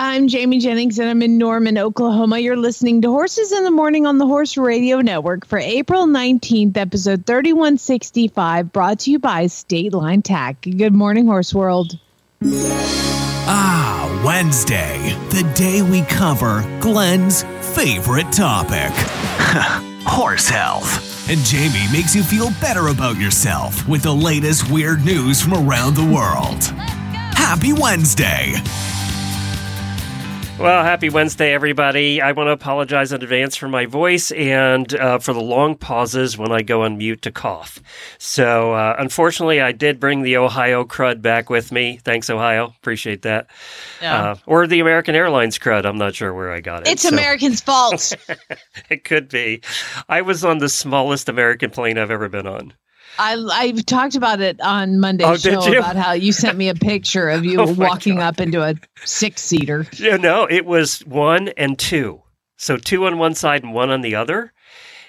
I'm Jamie Jennings and I'm in Norman, Oklahoma. You're listening to Horses in the Morning on the Horse Radio Network for April 19th, episode 3165, brought to you by State Line Tack. Good morning, Horse World. Ah, Wednesday, the day we cover Glenn's favorite topic horse health. And Jamie makes you feel better about yourself with the latest weird news from around the world. Happy Wednesday! Well, happy Wednesday, everybody. I want to apologize in advance for my voice and uh, for the long pauses when I go on mute to cough. So, uh, unfortunately, I did bring the Ohio crud back with me. Thanks, Ohio. Appreciate that. Yeah. Uh, or the American Airlines crud. I'm not sure where I got it. It's So- Americans' fault. it could be. I was on the smallest American plane I've ever been on. I I talked about it on Monday's Oh, show about how you sent me a picture of you Oh walking up into a six seater. Yeah, no, it was one and two. So two on one side and one on the other.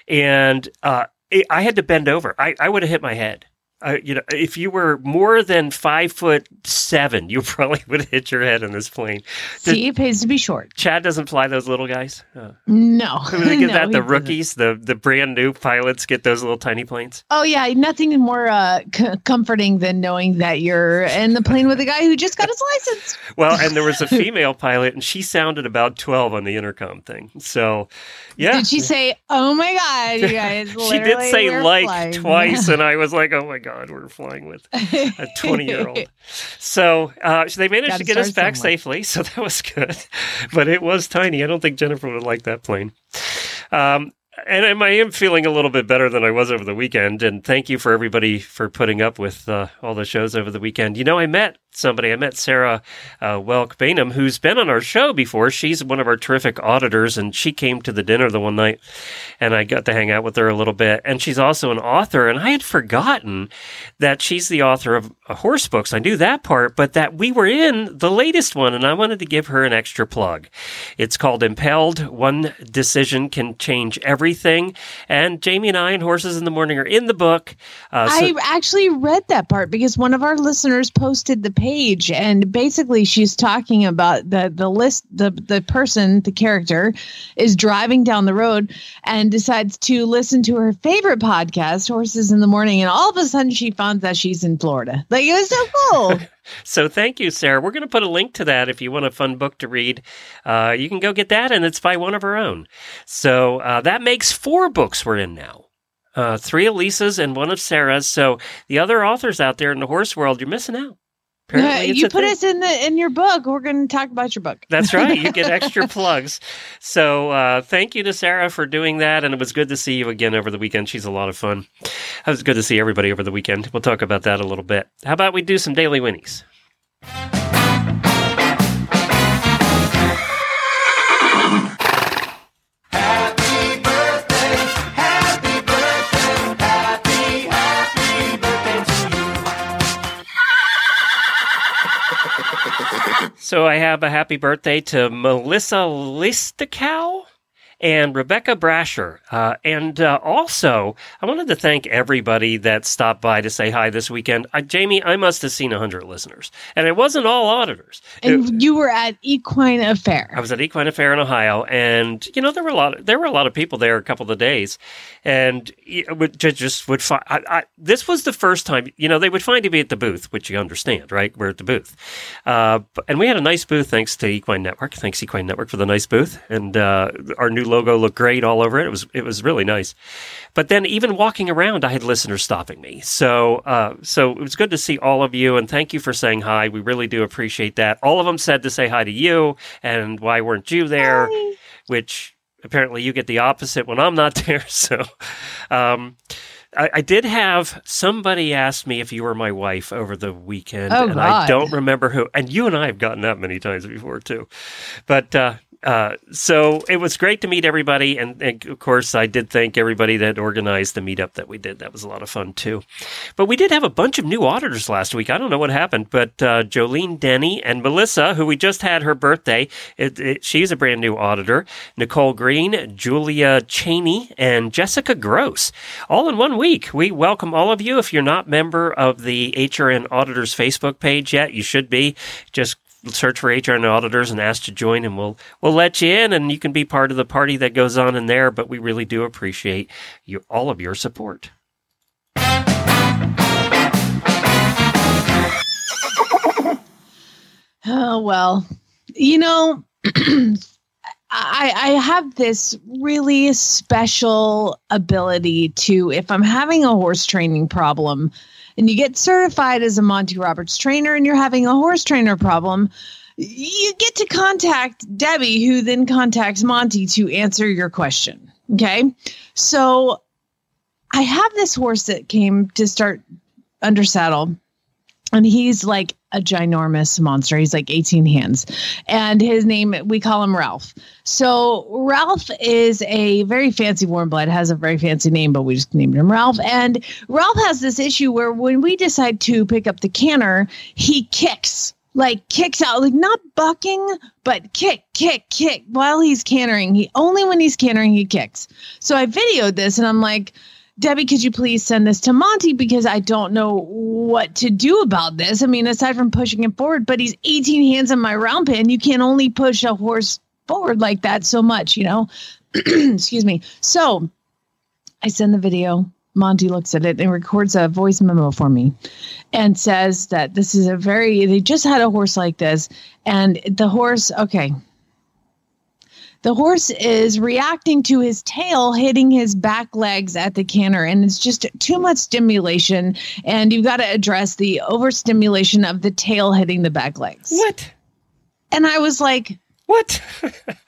And uh, it, I had to bend over. I, I would have hit my head. Uh, you know, if you were more than five foot seven, you probably would hit your head in this plane. See, it pays to be short. Chad doesn't fly those little guys. Uh, No. who they get No, that? he The doesn't. rookies, the the brand new pilots get those little tiny planes. Oh yeah, nothing more uh, c- comforting than knowing that you're in the plane with a guy who just got his license. Well, and there was a female pilot, and she sounded about twelve on the intercom thing. So, yeah, Did she say, "Oh my god, you guys"? she did say like flying." twice, and I was like, "Oh my god, we're flying with a twenty-year-old." So, uh, so they managed Gotta to get us back somewhere. safely, so that was good. But it was tiny. I don't think Jennifer would like that plane. Um, and and I am feeling a little bit better than I was over the weekend. And thank you for everybody for putting up with uh, all the shows over the weekend. You know, I met somebody. I met Sarah uh, Welk Baynum, who's been on our show before. She's one of our terrific auditors, and she came to the dinner the one night, and I got to hang out with her a little bit. And she's also an author, and I had forgotten that she's the author of uh, horse books. I knew that part, but that we were in the latest one, and I wanted to give her an extra plug. It's called Impelled. One decision can change everything. And Jamie and I and Horses in the Morning are in the book. Uh, so- I actually read that part because one of our listeners posted the page, and basically she's talking about the the list the the person the character is driving down the road and decides to listen to her favorite podcast, Horses in the Morning, and all of a sudden she finds that she's in Florida. Like it was so cool. So thank you, Sarah. We're going to put a link to that if you want a fun book to read. Uh, you can go get that, and it's by one of our own. So uh, that makes four books we're in now. Uh, three of Lisa's and one of Sarah's. So the other authors out there in the horse world, you're missing out. Apparently you put thing. us in the in your book. We're going to talk about your book. That's right. You get extra plugs. So uh, thank you to Sarah for doing that. And it was good to see you again over the weekend. She's a lot of fun. It was good to see everybody over the weekend. We'll talk about that a little bit. How about we do some daily whinnies? So I have a happy birthday to Melissa Listicow and Rebecca Brasher. Uh, and uh, also, I wanted to thank everybody that stopped by to say hi this weekend. Uh, Jamie, I must have seen 100 listeners. And it wasn't all auditors. It- And you were at Equine Affaire. I was at Equine Affaire in Ohio, and you know there were a lot. Of, there were a lot of people there a couple of days, and you would ju- just would find. I, I, this was the first time. You know, they would find me at the booth, which you understand, right? We're at the booth, uh, and we had a nice booth thanks to Equine Network. Thanks Equine Network for the nice booth, and uh, our new logo looked great all over it. It was it was really nice. But then even walking around, I had listeners stopping me. So uh, so it was good to see all of you, and thank you for saying hi. We really do appreciate that. All of them said to say hi to you, and why weren't you there? Which apparently you get the opposite when I'm not there. So. Um, I, I did have somebody ask me if you were my wife over the weekend, Oh, and I don't remember who. And you and I have gotten that many times before too. But uh, uh, so it was great to meet everybody, and, and of course, I did thank everybody that organized the meetup that we did. That was a lot of fun too. But we did have a bunch of new auditors last week. I don't know what happened, but uh, Jolene Denny and Melissa, who we just had her birthday, it, it, she's a brand new auditor. Nicole Green, Julia Cheney, and Jessica Gross, all in one week. We welcome all of you. If you're not member of the HRN Auditors Facebook page yet, you should be. Just search for HRN Auditors and ask to join, and we'll we'll let you in, and you can be part of the party that goes on in there. But we really do appreciate you all of your support. Oh well, you know, I I have this really special ability to if I'm having a horse training problem, and you get certified as a Monty Roberts trainer, and you're having a horse trainer problem. You get to contact Debbie, who then contacts Monty to answer your question. Okay. So I have this horse that came to start under saddle and he's like a ginormous monster. He's like 18 hands. And his name, we call him Ralph. So Ralph is a very fancy warm blood, has a very fancy name, but we just named him Ralph. And Ralph has this issue where when we decide to pick up the canter, he kicks. Like kicks out, like not bucking, but kick, kick, kick while he's cantering. He only when he's cantering he kicks. So I videoed this and I'm like, Debbie, could you please send this to Monty because I don't know what to do about this. I mean, aside from pushing him forward, but he's 18 hands in my round pen. You can't only push a horse forward like that so much, you know? Excuse me. So I send the video. Monty looks at it and records a voice memo for me and says that this is a very, they just had a horse like this. And the horse, okay, the horse is reacting to his tail hitting his back legs at the canter and it's just too much stimulation and you've got to address the overstimulation of the tail hitting the back legs What? and i was like What?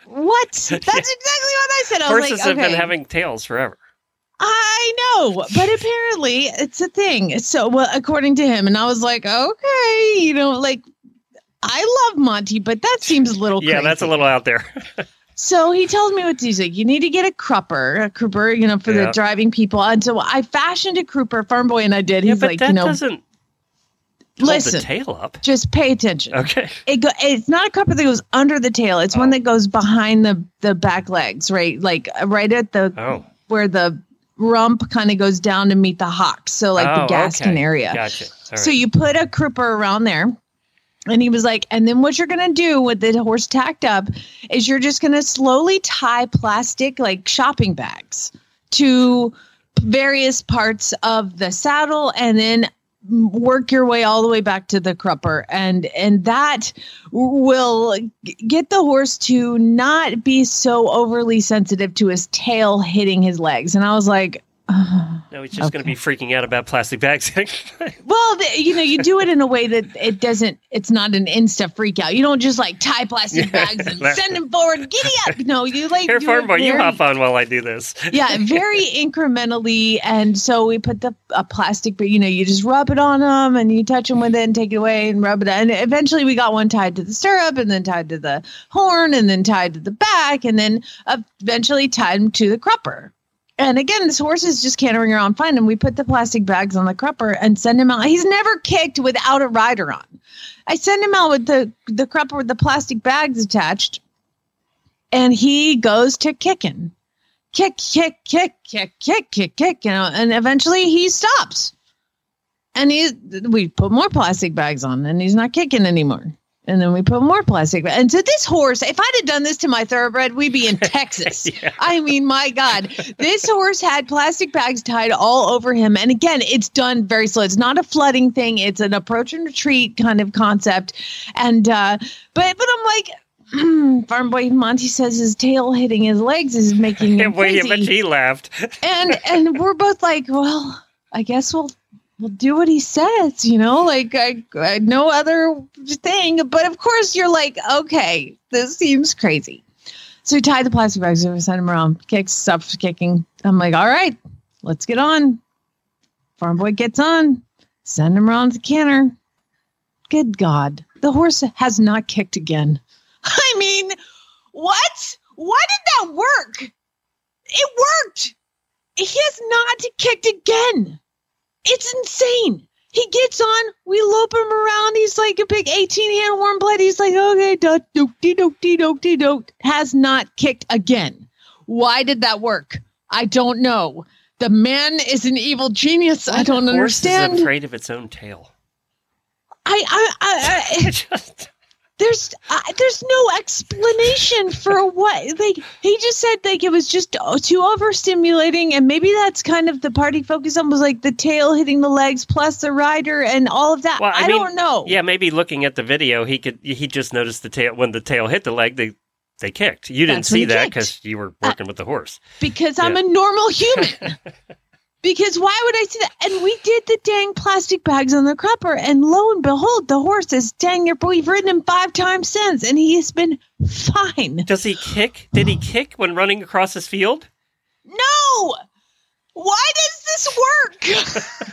what that's exactly what i said i was Horses like have okay been having tails forever. I know, but apparently it's a thing. So, well, according to him, and I was like, okay, you know, like I love Monty, but that seems a little Yeah, that's a little out there. So he tells me what to do. He's like, you need to get a crupper, a crupper, you know, for Yeah. the driving people. And so I fashioned a crupper, farm boy, and I did. yeah, He's but like, that you know, doesn't listen, the tail up. just pay attention. Okay. It go, it's not a crupper that goes under the tail. It's one Oh. that goes behind the the back legs, right? Like uh, right at the Oh. where the rump kind of goes down to meet the hocks. So like Oh, the gaskin okay. area. Gotcha. So you put a crupper around there. And he was like, and then what you're going to do with the horse tacked up is you're just going to slowly tie plastic, like shopping bags, to various parts of the saddle and then work your way all the way back to the crupper. And and that will get the horse to not be so overly sensitive to his tail hitting his legs. And i was like Uh-huh. no, he's just going to be freaking out about plastic bags. Well, the, you know, you do it in a way that it doesn't. It's not an insta freak out. You don't just like tie plastic bags and send them forward. Giddy up! No, you like Here, farm boy, you hop on while I do this. yeah, very incrementally. And so we put the a plastic, but you know, you just rub it on them and you touch them with it and take it away and rub it. And eventually we got one tied to the stirrup and then tied to the horn and then tied to the back and then eventually tied him to the crupper. And again, this horse is just cantering around fine. And we put the plastic bags on the crupper and send him out. He's never kicked without a rider on. I send him out with the, the crupper with the plastic bags attached. And he goes to kicking kick, kick, kick, kick, kick, kick, kick, you know, and eventually he stops. And he, we put more plastic bags on, and he's not kicking anymore. And then we put more plastic. And so this horse, if I'd have done this to my thoroughbred, we'd be in Texas. Yeah. I mean, my God, this horse had plastic bags tied all over him. And again, it's done very slow. It's not a flooding thing. It's an approach and retreat kind of concept. And uh, but but I'm like. Farm boy Monty says his tail hitting his legs is making him crazy bet he laughed. and and we're both like, well, I guess we'll we'll do what he says, you know, like I, I no other thing. But of course, you're like, okay, this seems crazy. So we tied the plastic bags, we sent him around, kicks, stops kicking. I'm like, all right, let's get on. Farm boy gets on, send him around the canter. Good God, the horse has not kicked again. I mean, what? Why did that work? It worked. He has not kicked again. It's insane. He gets on, we lope him around. He's like a big 18 hand warm blood. He's like, okay, doke, doke, doke, doke, doke. Has not kicked again. Why did that work? I don't know. The man is an evil genius. I don't Horse understand. is afraid of its own tail. I, I, I, I Just- there's, uh, there's no explanation for what. Like he just said, like it was just uh, too overstimulating, and maybe that's kind of the party focus on was like the tail hitting the legs plus the rider and all of that. Well, I I, mean, don't know. yeah, maybe looking at the video, he could he just noticed the tail when the tail hit the leg. They they kicked. You didn't That's see that because you were working with the horse. because I'm a normal human. Because why would I see that? And we did the dang plastic bags on the crupper, and lo and behold, the horse is dang near. We've ridden him five times since, and he has been fine. Does he kick? Did he kick when running across his field? No. Why does this work?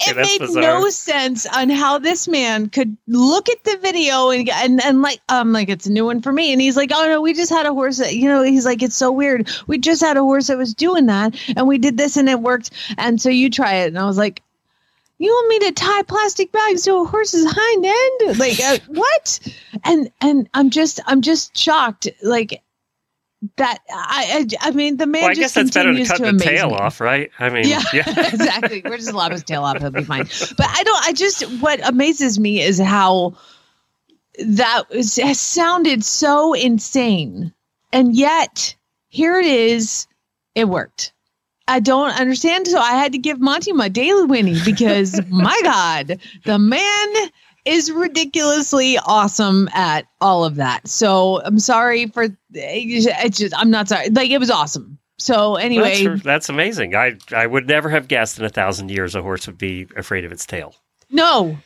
It made bizarre. no sense on how this man could look at the video and and, and like um like it's a new one for me. And he's like oh no we just had a horse that you know he's like it's so weird. We just had a horse that was doing that and we did this and it worked. And so you try it. And I was like you want me to tie plastic bags to a horse's hind end? Like uh, what? And and I'm just I'm just shocked. Like that I I, I mean the man Well, I just guess that's better than continues cutting to the tail me. off, right? I mean, Yeah, yeah. exactly. We're just lop his tail off; he'll be fine. But I don't. I just what amazes me is how that is, has sounded so insane, and yet here it is. It worked. I don't understand. So I had to give Monty my daily Whinnie because my God, the man is ridiculously awesome at all of that. So I'm sorry for it's just I'm not sorry. Like it was awesome. So anyway, That's, that's amazing. I I would never have guessed in a thousand years a horse would be afraid of its tail. No,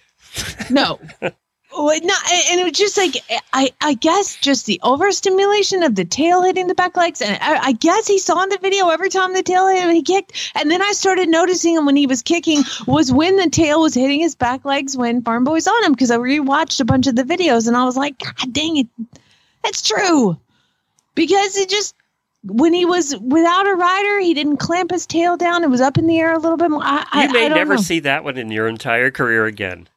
no. No, and it was just like I, I guess just the overstimulation of the tail hitting the back legs, and I, I guess he saw in the video every time the tail hit him, he kicked, and then I started noticing him when he was kicking was when the tail was hitting his back legs when Farm Boy's on him because I rewatched a bunch of the videos and I was like, God dang it, that's true, because it just when he was without a rider, he didn't clamp his tail down; it was up in the air a little bit more. I, I, You may I don't never know. see that one in your entire career again.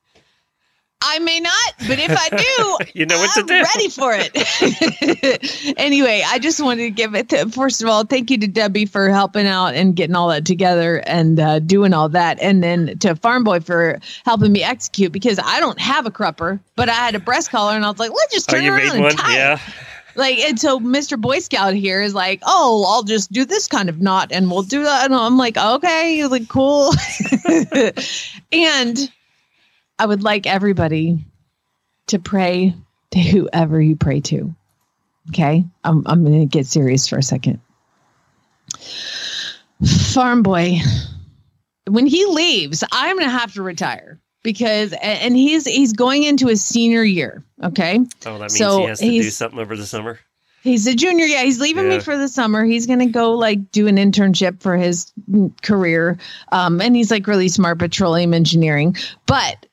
I may not, but if I do, You know what to I'm do. ready for it. anyway, I just wanted to give it. To, first of all, thank you to Debbie for helping out and getting all that together and uh, doing all that, and then to Farm Boy for helping me execute because I don't have a crupper, but I had a breast collar, and I was like, let's just Oh, turn you around and one? tie it. Yeah. Like, and so Mr. Boy Scout here is like, oh, I'll just do this kind of knot and we'll do that. And I'm like, okay, like, cool. and I would like everybody to pray to whoever you pray to. Okay. I'm, I'm going to get serious for a second. Farm Boy, when he leaves, I'm going to have to retire because, and he's, he's going into his senior year. Okay. Oh, that means So he has to do something over the summer. He's a junior. Yeah, he's leaving Yeah. me for the summer. He's going to go like do an internship for his mm, career. Um, and he's like really smart petroleum engineering. But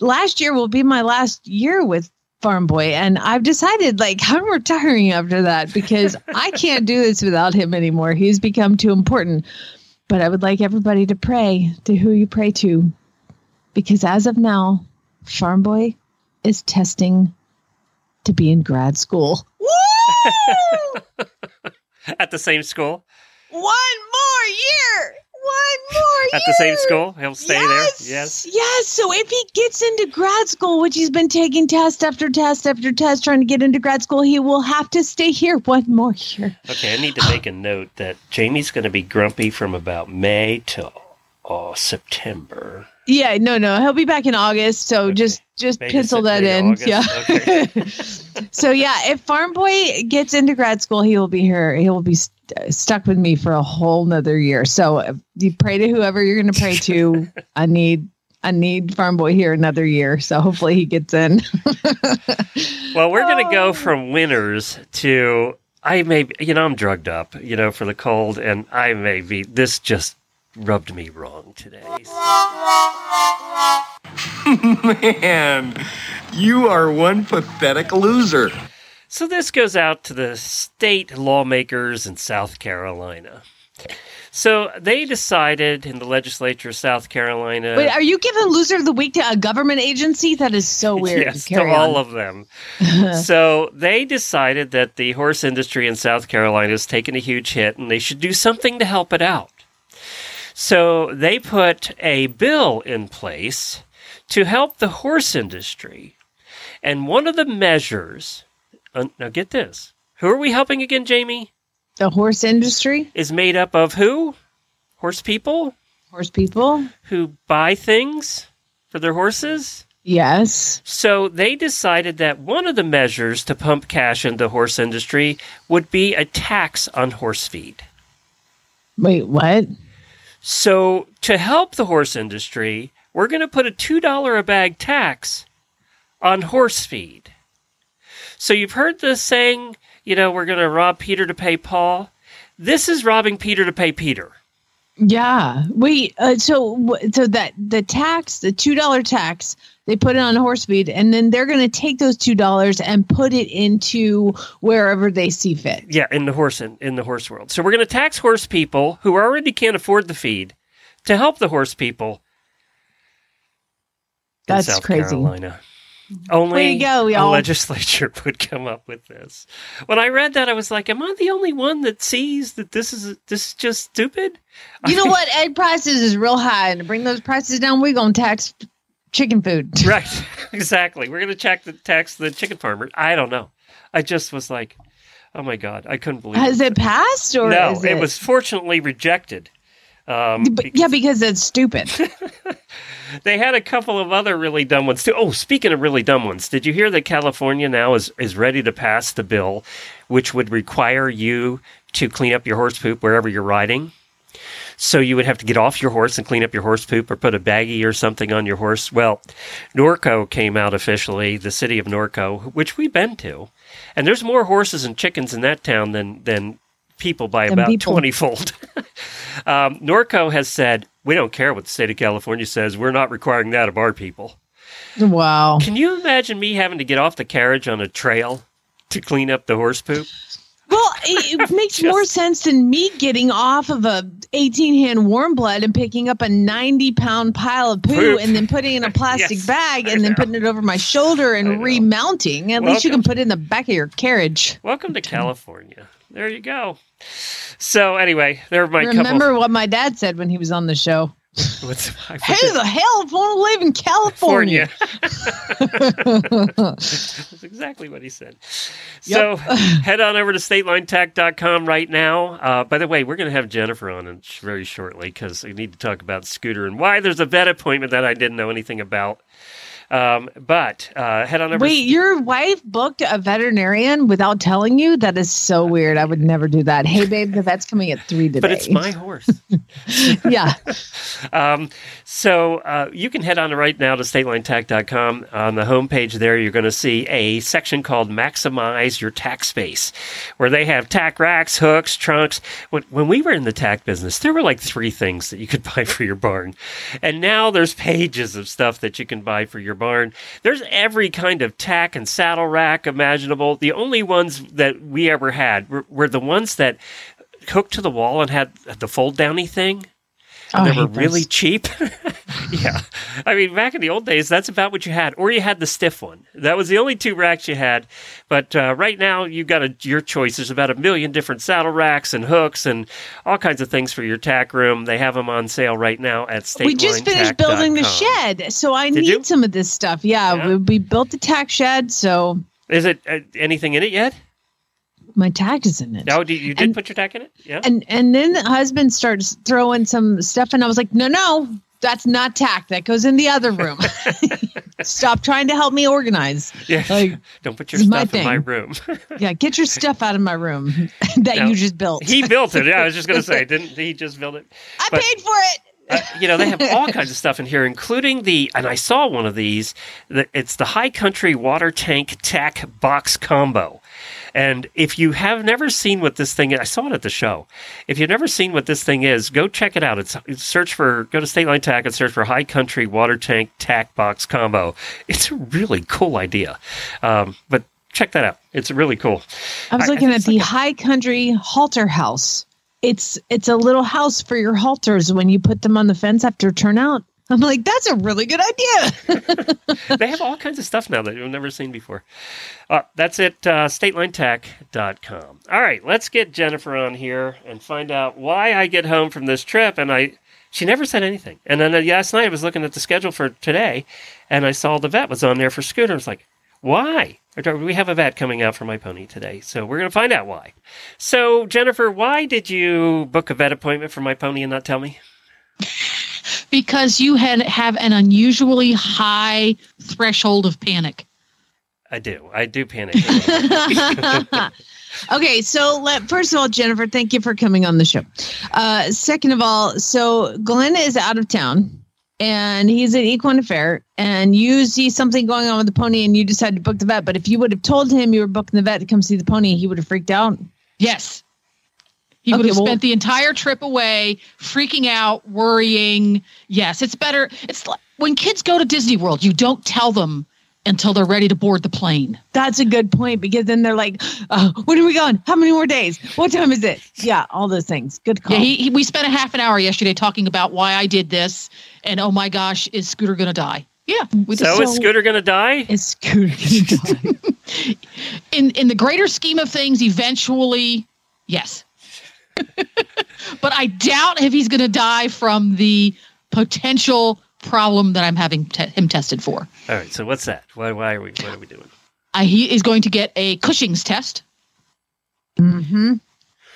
last year will be my last year with Farm Boy. And I've decided like I'm retiring after that because I can't do this without him anymore. He's become too important. But I would like everybody to pray to who you pray to because as of now, Farm Boy is testing to be in grad school. Woo! At the same school? One more year. One more year. At the same school? He'll stay yes. there? Yes. Yes. So if he gets into grad school, which he's been taking test after test after test trying to get into grad school, he will have to stay here one more year. Okay, I need to make a note that Jamie's going to be grumpy from about May till oh, September. Yeah, no, no, he'll be back in August. So just just May pencil that in. August, Yeah. okay. so yeah, if Farm Boy gets into grad school, he will be here. He will be stuck with me for a whole nother year. So uh, you pray to whoever you're going to pray to. I need I need Farm Boy here another year. So hopefully he gets in. Well, we're going to Oh. go from winners to I may, you know, I'm drugged up, you know, for the cold, and I may be. This just rubbed me wrong today. Man, you are one pathetic loser. So this goes out to the state lawmakers in South Carolina. So they decided in the legislature of South Carolina. Wait, are you giving loser of the week to a government agency? That is so weird. Yes, to Carry all of them. so they decided that the horse industry in South Carolina has taken a huge hit and they should do something to help it out. So they put a bill in place to help the horse industry. And one of the measures, uh, now get this, who are we helping again, Jamie? the horse industry, Is made up of who? Horse people horse people. who buy things for their horses? Yes. So they decided that one of the measures to pump cash into the horse industry would be a tax on horse feed. Wait, what? So to help the horse industry, we're going to put a $2 a bag tax on horse feed. So you've heard the saying, you know, we're going to rob Peter to pay Paul. This is robbing Peter to pay Peter. Yeah. We Uh, so, so that the tax, the two dollar tax, they put it on horse feed, and then they're going to take those two dollars and put it into wherever they see fit. Yeah, in the horse in, in the horse world. So we're going to tax horse people who already can't afford the feed to help the horse people. That's South crazy. Carolina. Mm-hmm. Only Way go, a legislature would come up with this. When I read that, I was like, "Am I the only one that sees that this is this is just stupid?" You know what? Egg prices is real high, and to bring those prices down, we're going to tax chicken food. Right, exactly. We're going to check the tax the chicken farmer. I don't know. I just was like, "Oh my god!" I couldn't believe Has it. it passed or no, is it was fortunately rejected. Um, But, yeah, because it's stupid. They had a couple of other really dumb ones too. Oh, speaking of really dumb ones, did you hear that California now is, is ready to pass the bill which would require you to clean up your horse poop wherever you're riding? So you would have to get off your horse and clean up your horse poop or put a baggie or something on your horse. Well, Norco came out officially, the city of Norco, which we've been to. And there's more horses and chickens in that town than than people by about people. 20 fold. um, Norco has said, we don't care what the state of California says. We're not requiring that of our people. wow. Can you imagine me having to get off the carriage on a trail to clean up the horse poop? Well, it, it makes more sense than me getting off of a 18 hand warm blood and picking up a 90 pound pile of poo Poop. and then putting it in a plastic Yes, bag and then putting it over my shoulder and remounting. At least you can put it in the back of your carriage. Welcome to California. There you go. So anyway, there are my Remember what my dad said when he was on the show? What's, Who the hell want to live in California? That's exactly what he said. So head on over to statelinetack.com right now. Uh, by the way, we're going to have Jennifer on in sh- very shortly because I need to talk about Scooter and why there's a vet appointment that I didn't know anything about. Um, but uh, head on over. Wait, your wife booked a veterinarian without telling you? That is so weird. I would never do that. Hey, babe, the vet's coming at three today. but it's my horse. yeah. Um, so uh, you can head on right now to statelinetack.com. On the homepage there, you're going to see a section called Maximize Your Tack Space, where they have tack racks, hooks, trunks. When, when we were in the tack business, there were like three things that you could buy for your barn. And now there's pages of stuff that you can buy for your barn. There's every kind of tack and saddle rack imaginable. The only ones that we ever had were, were the ones that hooked to the wall and had the fold downy thing Oh, they were really those. cheap. yeah. I mean, back in the old days, that's about what you had. Or you had the stiff one. That was the only two racks you had. But uh, right now, you've got a, your choice. There's about a million different saddle racks and hooks and all kinds of things for your tack room. They have them on sale right now at State We just finished building the shed, so I Did need you? some of this stuff. Yeah, Yeah. We, we built the tack shed, so Is it uh, anything in it yet? My tack is in it. No, did, you did And- put your tack in it? Yeah. And and then the husband starts throwing some stuff, and I was like, no, no, that's not tack. That goes in the other room. Stop trying to help me organize. yeah. like, Don't put your stuff in my room. Yeah, get your stuff out of my room that No. you just built. he built it. Yeah, I was just going to say, didn't he just build it? I but- paid for it. uh, you know, they have all kinds of stuff in here, including the, and I saw one of these. The, it's the High Country Water Tank Tack Box Combo. And if you have never seen what this thing is, I saw it at the show. If you've never seen what this thing is, go check it out. It's, it's search for, go to State Line Tack and search for High Country Water Tank Tack Box Combo. It's a really cool idea. Um, but check that out. It's really cool. I was I- I looking at the like High Country Halter House. It's it's a little house for your halters when you put them on the fence after turnout. I'm like, that's a really good idea. they have all kinds of stuff now that you've never seen before. Uh, that's at uh, statelinetack.com. All right, let's get Jennifer on here and find out why I get home from this trip. And I, she never said anything. And then uh, last night I was looking at the schedule for today, and I saw the vet was on there for Scooter. I was like, why? We have a vet coming out for my pony today, so we're going to find out why. So, Jennifer, why did you book a vet appointment for my pony and not tell me? Because you had have an unusually high threshold of panic. I do. I do panic. okay, so let first of all, Jennifer, thank you for coming on the show. Uh, second of all, so Glenn is out of town and he's at Equine Affaire, and you see something going on with the pony, and you decide to book the vet. But if you would have told him you were booking the vet to come see the pony, he would have freaked out. Yes. He would have well- spent the entire trip away, freaking out, worrying. Yes, it's better. It's like when kids go to Disney World, you don't tell them until they're ready to board the plane. That's a good point because then they're like, oh, "When are we going? How many more days? What time is it?" Yeah, all those things. Good call. Yeah, he, he, we spent a half an hour yesterday talking about why I did this, and oh my gosh, is Scooter going to die? Yeah, we just so, is So- Scooter going to die? is Scooter gonna die? in in the greater scheme of things, eventually, yes. but I doubt if he's going to die from the potential problem that I'm having te- him tested for. All right. So what's that? Why, why are we? What are we doing? Uh, he is going to get a Cushing's test mm-hmm.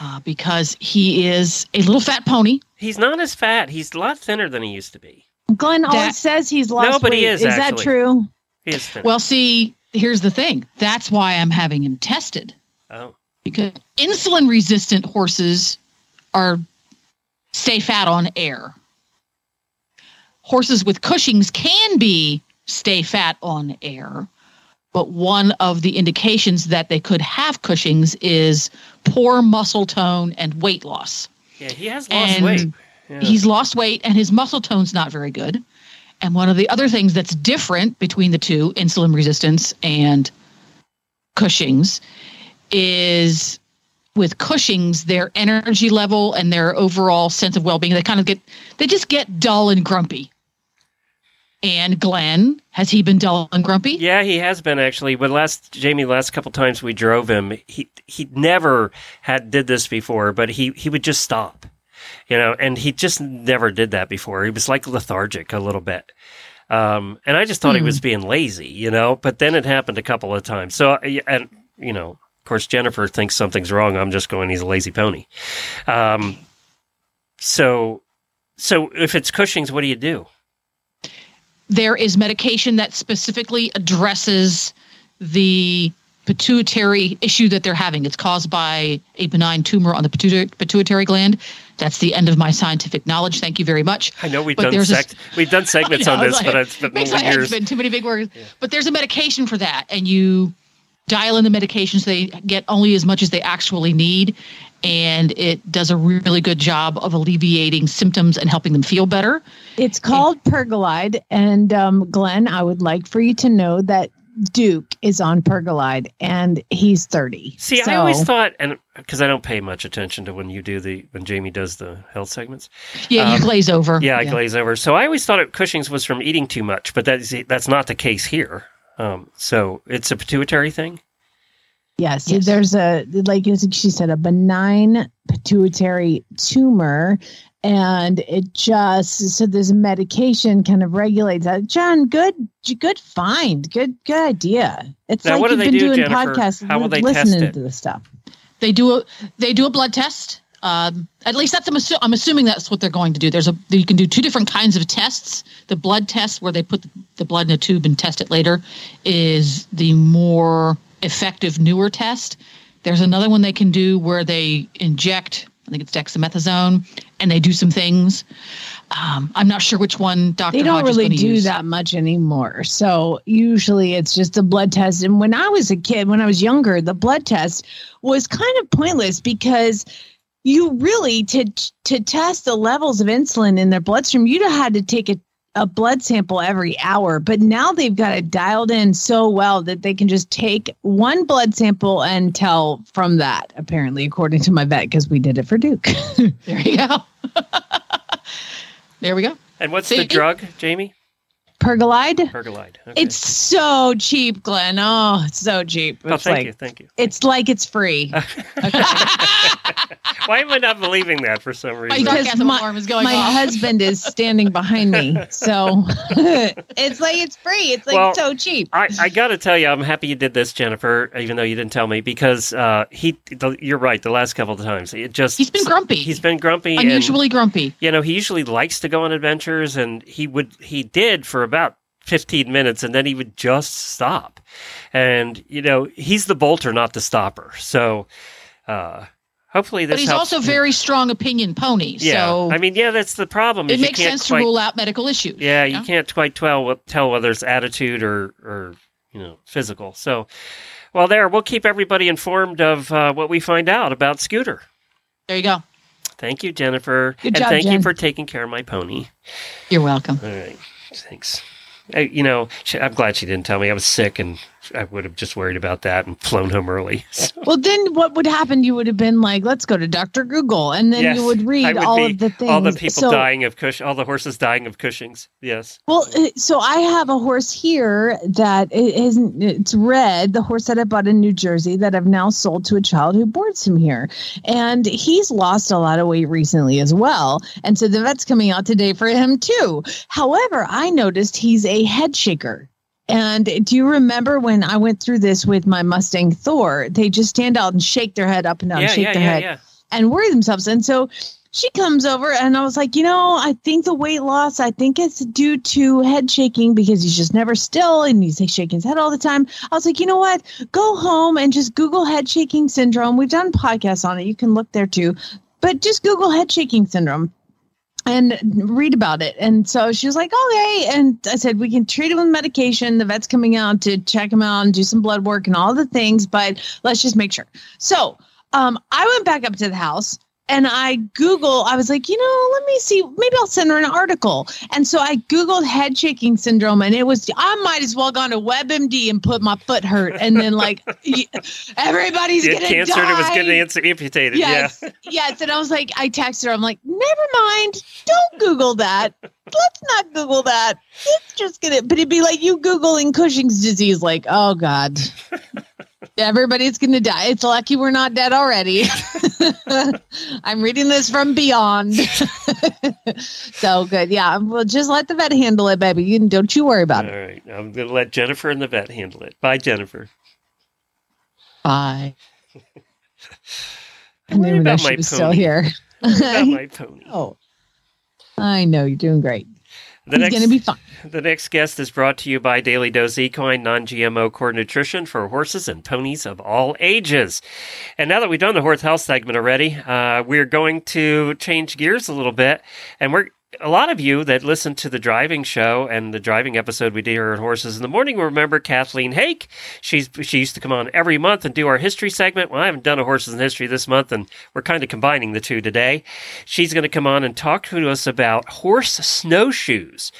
uh, because he is a little fat pony. He's not as fat. He's a lot thinner than he used to be. Glenn always says he's lost No, but weight. he is, Is that true? He is thinner. Well, see, here's the thing. That's why I'm having him tested oh, because insulin resistant horses are stay fat on air. Horses with Cushing's can be stay fat on air, but one of the indications that they could have Cushing's is poor muscle tone and weight loss. yeah. He has lost And weight. Yeah. He's lost weight and his muscle tone's not very good. And one of the other things that's different between the two, insulin resistance and Cushing's, is with Cushing's, their energy level and their overall sense of well being, they kind of get, they just get dull and grumpy. And Glenn, has he been dull and grumpy? Yeah, he has been actually. But last Jamie, last couple times we drove him, he he never had did this before, but he he would just stop, you know, and he just never did that before. He was like lethargic a little bit, um, and I just thought he was being lazy, you know. But then it happened a couple of times. So and you know, course, Jennifer thinks something's wrong. I'm just going, he's a lazy pony. Um, so so if it's Cushing's, what do you do? there is medication that specifically addresses the pituitary issue that they're having. It's caused by a benign tumor on the pituitary, pituitary gland. That's the end of my scientific knowledge. Thank you very much. I know we've But done there's a- we've done segments I on this, like, but it's been makes my years. Too many big words. But there's a medication for that, and you dial in the medications. They get only as much as they actually need, and it does a really good job of alleviating symptoms and helping them feel better. It's called Pergolide. And um, Glenn, I would like for you to know that Duke is on Pergolide and he's 30. See, I always thought, and because I don't pay much attention to when you do the when Jamie does the health segments. Yeah, you Um, glaze over. Yeah, I glaze over. So I always thought it, Cushing's was from eating too much, but that's that's not the case here. Um, so it's a pituitary thing. Yes, Yes. there's a like as she said, a benign pituitary tumor, and it just so there's a medication kind of regulates that. John, good, good find, good, good idea. It's Now, like what do you've they been do, doing Jennifer? podcasts, How will they listening test it? to this stuff. they do a they do a blood test. Um, at least that's I'm, assu- I'm assuming that's what they're going to do. There's a you can do two different kinds of tests. The blood test where they put the, blood in a tube and test it later is the more effective newer test. There's another one they can do where they inject I think it's dexamethasone, and they do some things. Um, I'm not sure which one Dr. They don't Hodge really do use. that much anymore. So usually it's just a blood test. And when I was a kid, when I was younger, the blood test was kind of pointless because you really to to test the levels of insulin in their bloodstream, you'd have had to take a a blood sample every hour, but now they've got it dialed in so well that they can just take one blood sample and tell from that, apparently, according to my vet, because we did it for Duke. There you go. there we go. And what's See? the drug, Jamie? Pergolide. Pergolide. Okay. It's so cheap, Glenn. Oh, it's so cheap. oh, It's thank like you, thank you. it's like it's free. Why am I not believing that for some reason? Because- my, alarm is going my off. husband is standing behind me. So it's like it's free. It's like Well, so cheap. I, I got to tell you, I'm happy you did this, Jennifer, even though you didn't tell me, because uh, he. The, you're right. The last couple of times, it just He's been grumpy. He's been grumpy, and Unusually grumpy. you know he usually likes to go on adventures, and he would he did for about 15 minutes, and then he would just stop. And you know he's the bolter, not the stopper. So uh, hopefully this. But he's helps also very strong opinion pony. Yeah, So I mean, yeah, that's the problem. it you makes sense quite- to rule out medical issues. Yeah, you know? can't quite tell tell whether it's attitude or or you know physical. So, well, there we'll keep everybody informed of uh, what we find out about Scooter. There you go. Thank you, Jennifer, Good and job, thank you for taking care of my pony. You're welcome. All right, thanks. I, you know, she, I'm glad she didn't tell me I was sick, and I would have just worried about that and flown home early. So, Well, then what would happen? You would have been like, "Let's go to Doctor Google," and then yes, you would read would all be- of the things. all the people So- dying of Cush, all the horses dying of Cushing's. Yes. Well, uh, so I have a horse here that isn't. It's red. The horse that I bought in New Jersey that I've now sold to a child who boards him here, and he's lost a lot of weight recently as well. And so the vet's coming out today for him too. However, I noticed he's a head shaker. And do you remember when I went through this with my Mustang Thor? They just stand out and shake their head up and down, yeah, shake yeah, their yeah, head and worry themselves. And so she comes over and I was like, you know, I think the weight loss, I think it's due to head shaking because he's just never still and he's like shaking his head all the time. I was like, you know what? Go home and just Google head shaking syndrome. We've done podcasts on it. You can look there too. But just Google head shaking syndrome and read about it. And so she was like, okay. And I said, we can treat him with medication. The vet's coming out to check him out and do some blood work and all the things, but let's just make sure. So um, I went back up to the house and I Google, I was like, you know, let me see, maybe I'll send her an article. And so I Googled head shaking syndrome and it was, I might as well gone to WebMD and put my foot hurt. And then like everybody's gonna cancer die. it was getting ins- amputated. Yes, yes. And I was like, I texted her. I'm like, never mind. Don't Google that. Let's not Google that. It's just gonna. But it'd be like you googling Cushing's disease. Like, oh god, everybody's gonna die. It's lucky we're not dead already. I'm reading this from beyond. so good. Yeah. Well, just let the vet handle it, baby. You don't you worry about All it. All right. I'm going to let Jennifer and the vet handle it. Bye, Jennifer. Bye. I didn't even know about she my was still pony. here. About my pony. oh, I know you're doing great. The He's next, gonna be fine. the next guest is brought to you by Daily Dose Equine non-GMO core nutrition for horses and ponies of all ages. And now that we've done the horse health segment already, uh, we're going to change gears a little bit, and we're a lot of you that listen to the driving show and the driving episode we did here at Horses in the Morning remember Kathleen Haak. She's she used to come on every month and do our history segment. Well, I haven't done a Horses in History this month, and we're kind of combining the two today. She's going to come on and talk to us about horse snowshoes.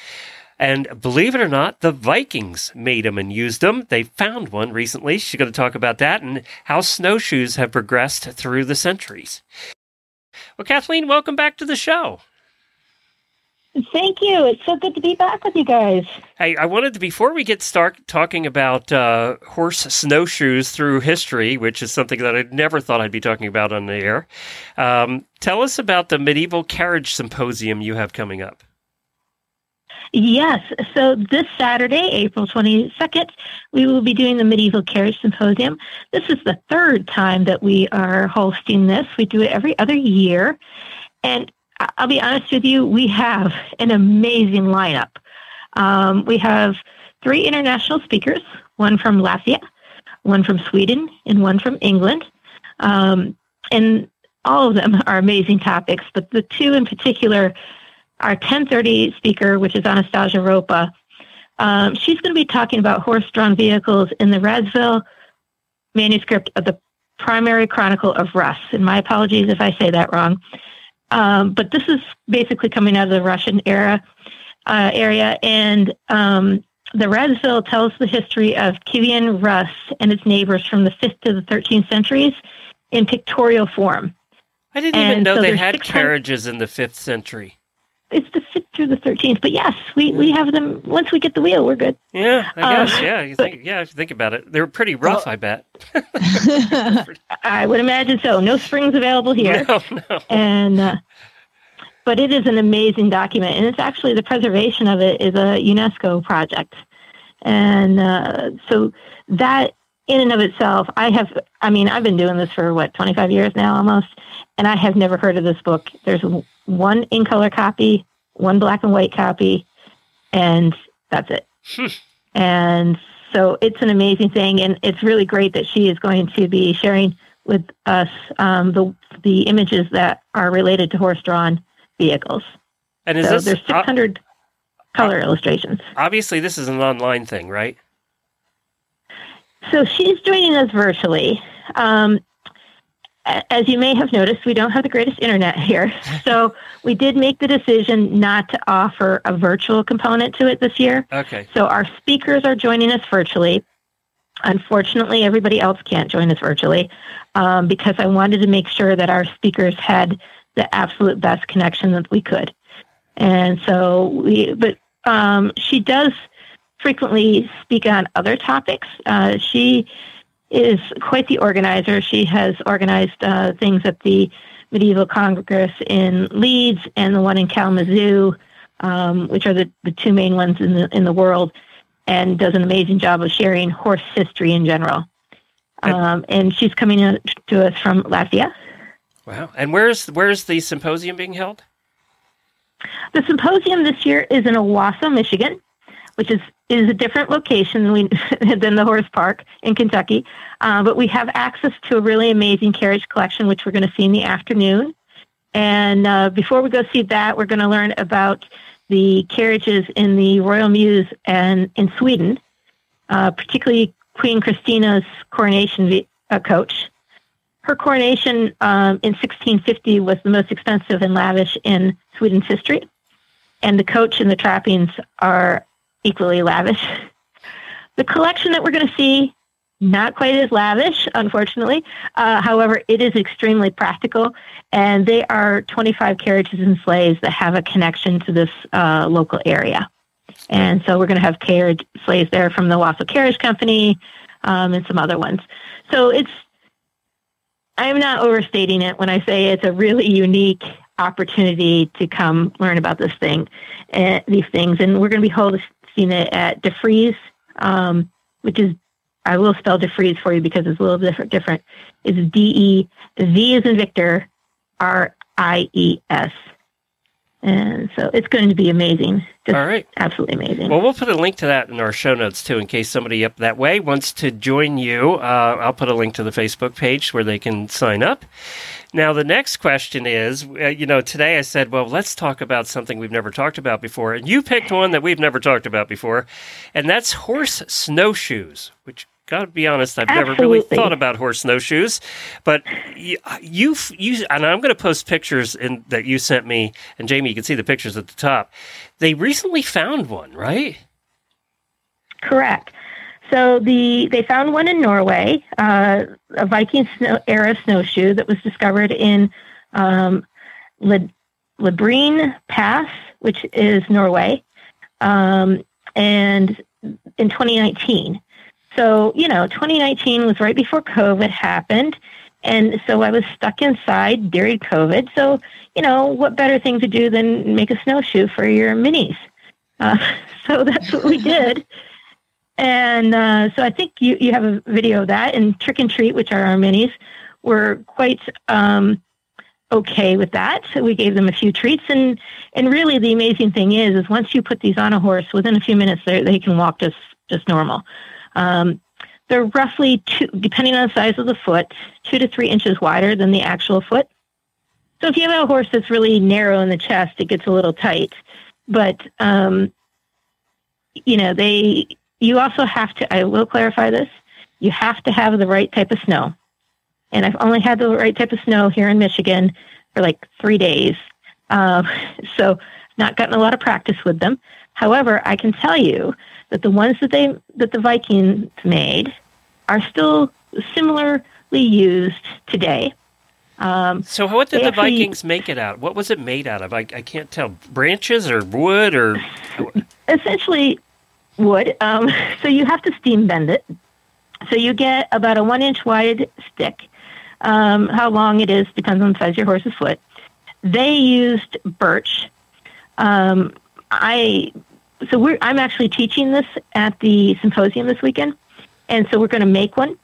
And believe it or not, the Vikings made them and used them. They found one recently. She's going to talk about that and how snowshoes have progressed through the centuries. Well, Kathleen, welcome back to the show. Thank you. It's so good to be back with you guys. Hey, I wanted to, before we get start talking about uh, horse snowshoes through history, which is something that I never thought I'd be talking about on the air, um, tell us about the Medieval Carriage Symposium you have coming up. Yes. So this Saturday, April 22nd, we will be doing the Medieval Carriage Symposium. This is the third time that we are hosting this. We do it every other year. And I'll be honest with you, we have an amazing lineup. Um, we have three international speakers one from Latvia, one from Sweden, and one from England. Um, and all of them are amazing topics, but the two in particular, our 1030 speaker, which is Anastasia Ropa, um, she's going to be talking about horse-drawn vehicles in the Radziwill manuscript of the Primary Chronicle of Rus. And my apologies if I say that wrong. Um, but this is basically coming out of the Russian era uh, area, and um, the Radziwill tells the history of Kievan Rus and its neighbors from the 5th to the 13th centuries in pictorial form. I didn't even know so they had carriages in the fifth century. It's the 5th through the 13th, but yes, we, we have them. Once we get the wheel, we're good. Yeah, I Uh, guess. yeah, you think. Yeah, if you think about it, They're pretty rough. I bet. I would imagine so. No springs available here. No, no. and uh, but it is an amazing document, and it's actually the preservation of it is a UNESCO project, and uh, so that in and of itself, I have. I mean, I've been doing this for what twenty five years now, almost, and I have never heard of this book. There's one in color copy, one black and white copy, and that's it. and so it's an amazing thing, and it's really great that she is going to be sharing with us um, the the images that are related to horse-drawn vehicles. And is so this there's o- 600 color illustrations. obviously this is an online thing, right? So she's joining us virtually. Um, as you may have noticed, we don't have the greatest internet here. So we did make the decision not to offer a virtual component to it this year. Okay. So our speakers are joining us virtually. Unfortunately, everybody else can't join us virtually um, because I wanted to make sure that our speakers had the absolute best connection that we could. And so we, but um, she does frequently speak on other topics. Uh, she is quite the organizer. She has organized uh, things at the Medieval Congress in Leeds and the one in Kalamazoo, um, which are the, the two main ones in the in the world, and does an amazing job of sharing horse history in general. Um, and she's coming to us from Latvia. Wow. And where's where's the symposium being held? The symposium this year is in Owosso, Michigan, which is is a different location than, the horse park in Kentucky. Uh, but we have access to a really amazing carriage collection, which we're going to see in the afternoon. And uh, before we go see that, we're going to learn about the carriages in the Royal Mews and in Sweden, uh, particularly Queen Christina's coronation uh, coach. Her coronation um, in 1650 was the most expensive and lavish in Sweden's history, and the coach and the trappings are equally lavish. The collection that we're going to see, not quite as lavish, unfortunately. Uh, however, it is extremely practical, and they are 25 carriages and sleighs that have a connection to this uh, local area. And so we're going to have carriage sleighs there from the Owosso Carriage Company um, and some other ones. So it's I'm not overstating it when I say it's a really unique opportunity to come learn about this thing, uh, these things. And we're going to be hosting it at DeVries, um, which is, I will spell DeVries for you because it's a little different. Different. It's D E V is in Victor, R I E S. And so it's going to be amazing. Just All right. absolutely amazing. Well, we'll put a link to that in our show notes too, in case somebody up that way wants to join you. Uh, I'll put a link to the Facebook page where they can sign up. Now, the next question is uh, you know, today I said, well, let's talk about something we've never talked about before. And you picked one that we've never talked about before, and that's horse snowshoes, which, gotta be honest, I've never really thought about horse snowshoes. But you, you, you and I'm going to post pictures in, that you sent me, and Jamie, you can see the pictures at the top. They recently found one, right? Correct. So the they found one in Norway, uh, a Viking snow, era snowshoe that was discovered in um, Pass, which is Norway, um, and in 2019. So you know, 2019 was right before COVID happened, and so I was stuck inside during COVID. So you know, what better thing to do than make a snowshoe for your minis? Uh, so that's what we did. And uh, so I think you, you have a video of that. And Trick and Treat, which are our minis, were quite um, okay with that. So we gave them a few treats. And, and really, the amazing thing is, is once you put these on a horse, within a few minutes, they can walk just, just normal. Um, they're roughly two, depending on the size of the foot, two to three inches wider than the actual foot. So if you have a horse that's really narrow in the chest, it gets a little tight. But um, you know, they you also have to. I will clarify this. You have to have the right type of snow, and I've only had the right type of snow here in Michigan for like three days, um, so not gotten a lot of practice with them. However, I can tell you that the ones that they that the Vikings made are still similarly used today. Um, So what did the actually- Vikings make it out? What was it made out of? I, I can't tell. Branches or wood or essentially wood. Um, so you have to steam bend it. So you get about a one inch wide stick. Um, how long it is depends on the size of your horse's foot. They used birch. Um, I so I'm actually teaching this at the symposium this weekend, and so we're going to make one.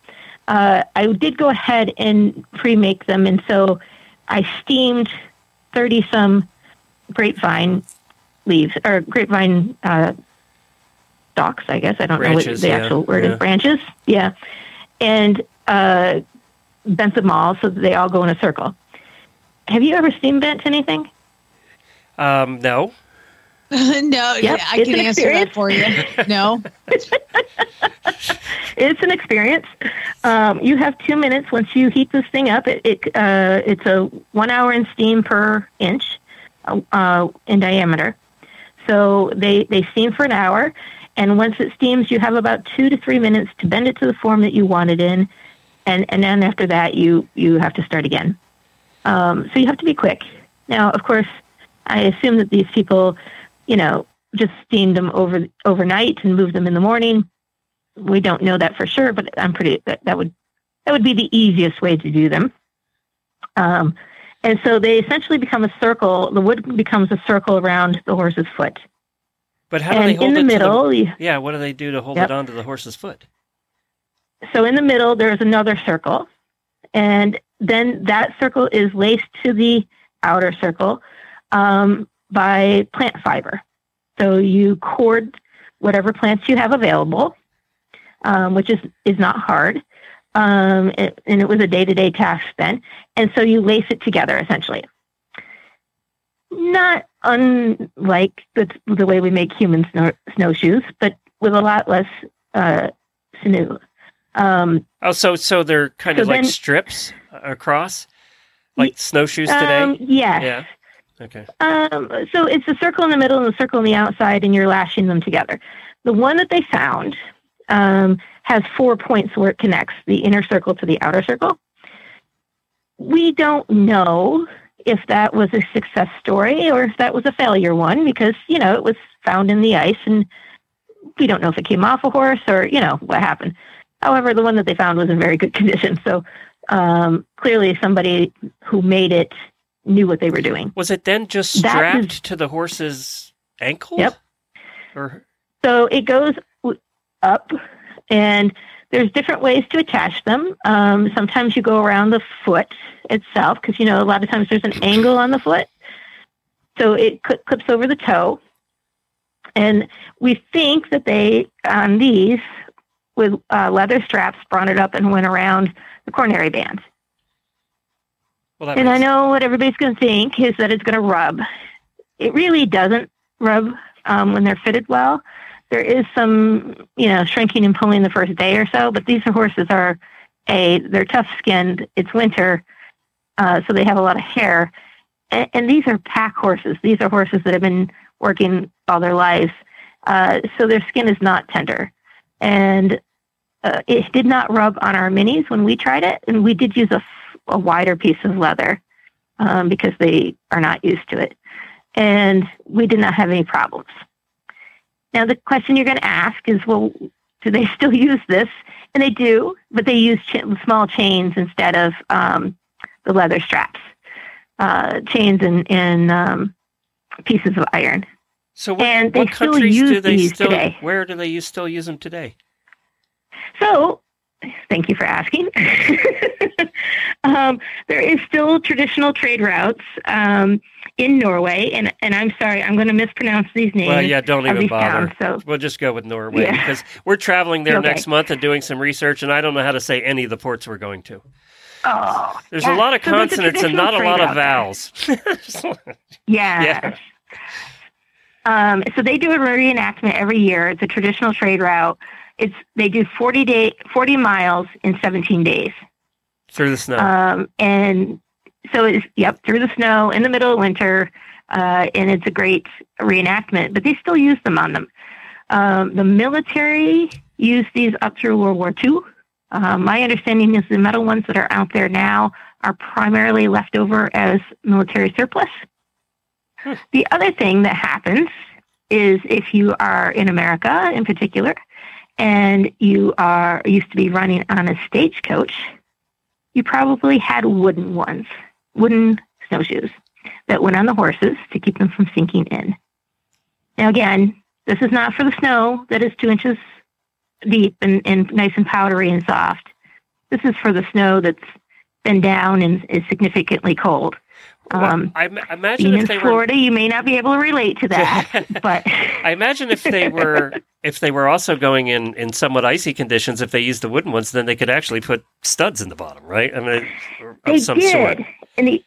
Uh, I did go ahead and pre-make them, and so I steamed thirty some grapevine leaves or grapevine uh, stalks. I guess I don't Branches, know what the yeah, actual word yeah. is. Branches, yeah, and uh, bent them all so that they all go in a circle. Have you ever steam bent anything? um, no. no, Yep, I it's can an answer that for you. No. It's an experience. Um, you have two minutes once you heat this thing up. It, it uh, it's a one hour in steam per inch uh, uh, in diameter. So they they steam for an hour, and once it steams, you have about two to three minutes to bend it to the form that you want it in, and and then after that you you have to start again. Um, so you have to be quick. Now, of course, I assume that these people, you know, just steamed them over overnight and moved them in the morning we don't know that for sure, but I'm pretty that, that would that would be the easiest way to do them. Um, and so they essentially become a circle. The wood becomes a circle around the horse's foot, But how do they and hold in the it to middle, you- Yeah, what do they do to hold Yep. it onto the horse's foot? so in the middle there's another circle, and then that circle is laced to the outer circle um, by plant fiber. So you cord whatever plants you have available, um, which is is not hard, um, it, and it was a day to day task then. And so you lace it together essentially. Not unlike the, the way we make human snow, snowshoes, but with a lot less uh, sinew. Um, Oh, so so they're kind So of like strips across, like snowshoes today. um, yes. yeah. Okay. Um, so it's a circle in the middle and a circle on the outside, and you're lashing them together. The one that they found um, has four points where it connects the inner circle to the outer circle. We don't know if that was a success story or if that was a failure one because, you know, it was found in the ice and we don't know if it came off a horse or, you know, what happened. However, the one that they found was in very good condition. So um, clearly somebody who made it knew what they were doing. Was it then just strapped is- to the horse's ankle? Yep. Or So it goes up, and there's different ways to attach them. Um, sometimes you go around the foot itself because you know a lot of times there's an angle on the foot, so it cl- clips over the toe. And we think that they on these with uh, leather straps brought it up and went around the coronary band. well, And I know what everybody's going to think is that it's going to rub. It really doesn't rub um, when they're fitted well. There is some, you know, shrinking and pulling the first day or so, but these horses are a they're tough skinned. It's winter, uh, so they have a lot of hair, and, and these are pack horses. These are horses that have been working all their lives, uh, so their skin is not tender, and uh, it did not rub on our minis when we tried it, and we did use a a wider piece of leather um, because they are not used to it. And we did not have any problems. Now, the question you're going to ask is well, do they still use this? And they do, but they use ch- small chains instead of um, the leather straps, uh, chains and, and um, pieces of iron. so what, and they what countries do they still? today. Where do they use, still use them today? So, thank you for asking. um, there is still traditional trade routes um, in Norway, and, and I'm sorry, I'm going to mispronounce these names. Well, yeah, don't even bother. towns, so We'll just go with Norway Yeah. because we're traveling there Okay. next month and doing some research, and I don't know how to say any of the ports we're going to. Oh, There's yes. a lot of So consonants and not a lot of vowels. Yes. Um, so they do a reenactment every year. It's a traditional trade route. It's they do 40 day 40 miles in 17 days. Through the snow. Um, and so it's yep through the snow in the middle of winter, uh, and it's a great reenactment. But they still use them on them. Um, the military used these up through World War II. Um, my understanding is the metal ones that are out there now are primarily left over as military surplus. The other thing that happens is if you are in America in particular, and you are used to be running on a stagecoach, you probably had wooden ones, wooden snowshoes that went on the horses to keep them from sinking in. Now, again, this is not for the snow that is two inches deep and, and nice and powdery and soft. This is for the snow that's been down and is significantly cold. Um, I ma- imagine if in they Florida, you may not be able to relate to that, but I imagine if they were if they were also going in in somewhat icy conditions, if they used the wooden ones, then they could actually put studs in the bottom, right? I mean, of they some did. sort. And the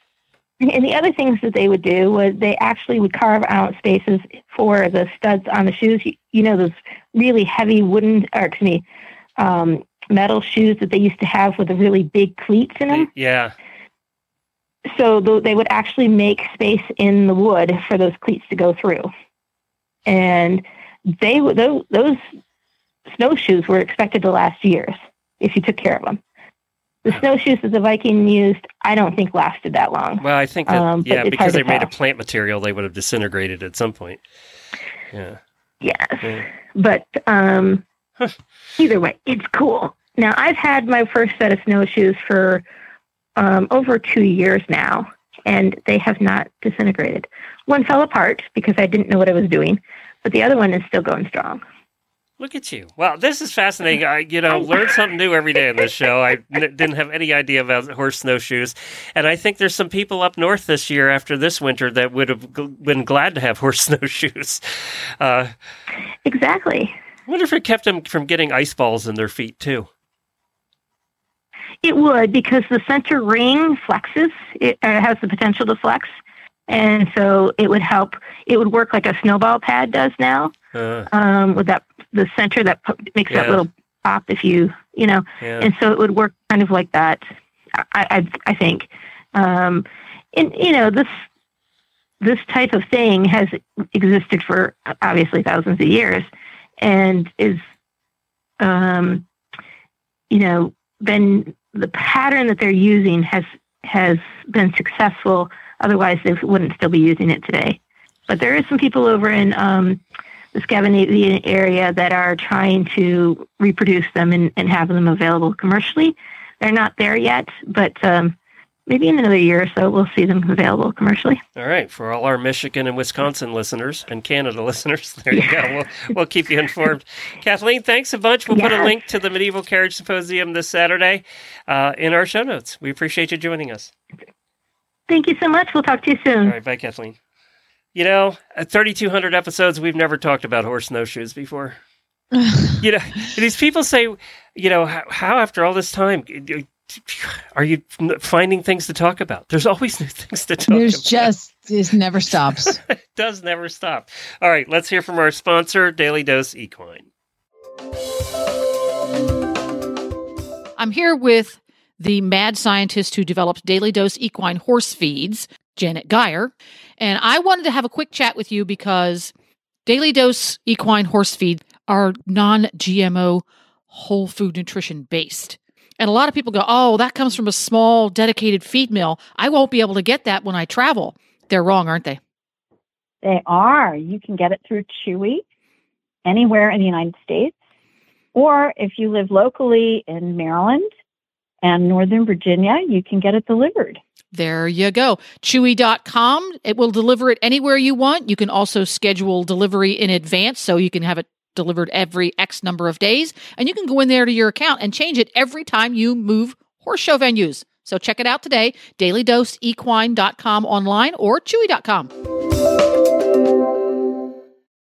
and the other things that they would do was they actually would carve out spaces for the studs on the shoes. You, you know those really heavy wooden, or excuse me, um, metal shoes that they used to have with the really big cleats in them. Yeah. So th- they would actually make space in the wood for those cleats to go through, and they those, those snowshoes were expected to last years if you took care of them. The snowshoes that the Viking used, I don't think lasted that long. Well, I think that Um, yeah, because they made a tell. plant material, they would have disintegrated at some point. Yeah. Yes. Yeah. But um, either way, it's cool. Now, I've had my first set of snowshoes for um, over two years now, and they have not disintegrated. One fell apart because I didn't know what I was doing, but the other one is still going strong. Look at you. Wow, this is fascinating. I, you know, learn something new every day on this show. I n- didn't have any idea about horse snowshoes, and I think there's some people up north this year after this winter that would have gl- been glad to have horse snowshoes. Uh, Exactly. I wonder if it kept them from getting ice balls in their feet too. It would because the center ring flexes. It uh, has the potential to flex, and so it would help. It would work like a snowball pad does now. Uh, um, with that the center that makes that little pop if you you know yeah. and so it would work kind of like that i i, I think um, and you know this this type of thing has existed for obviously thousands of years and is um, you know been the pattern that they're using has has been successful otherwise they wouldn't still be using it today but there is some people over in um, the Scandinavian area that are trying to reproduce them and, and have them available commercially. They're not there yet, but um, maybe in another year or so we'll see them available commercially. All right, for all our Michigan and Wisconsin listeners and Canada listeners, there you go. We'll, we'll keep you informed. Kathleen, thanks a bunch. We'll put a link to the Medieval Carriage Symposium this Saturday uh, in our show notes. We appreciate you joining us. Thank you so much. We'll talk to you soon. All right, bye, Kathleen. You know, at 3,200 episodes, we've never talked about horse snowshoes before. you know, these people say, you know, how, how after all this time are you finding things to talk about? There's always new things to talk about. There's about. just this never stops. it does never stop. All right, let's hear from our sponsor, Daily Dose Equine. I'm here with the mad scientist who developed Daily Dose Equine Horse Feeds, Janet Geyer. And I wanted to have a quick chat with you because Daily Dose Equine Horse Feed are non GMO whole food nutrition based. And a lot of people go, oh, that comes from a small dedicated feed mill. I won't be able to get that when I travel. They're wrong, aren't they? They are. You can get it through Chewy anywhere in the United States. Or if you live locally in Maryland and Northern Virginia, you can get it delivered. There you go. Chewy.com. It will deliver it anywhere you want. You can also schedule delivery in advance so you can have it delivered every X number of days. And you can go in there to your account and change it every time you move horse show venues. So check it out today, dailydoseequine.com online or chewy.com.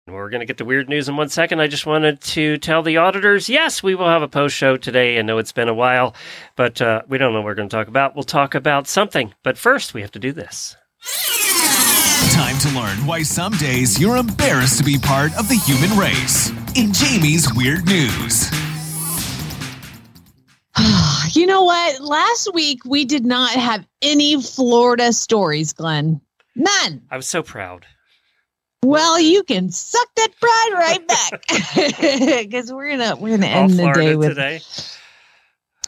We're going to get to weird news in one second. I just wanted to tell the auditors yes, we will have a post show today. I know it's been a while, but uh, we don't know what we're going to talk about. We'll talk about something. But first, we have to do this. Time to learn why some days you're embarrassed to be part of the human race. In Jamie's Weird News. You know what? Last week we did not have any Florida stories, Glenn. None. I was so proud. Well, you can suck that pride right back because we're gonna we're gonna All end the Florida day with today.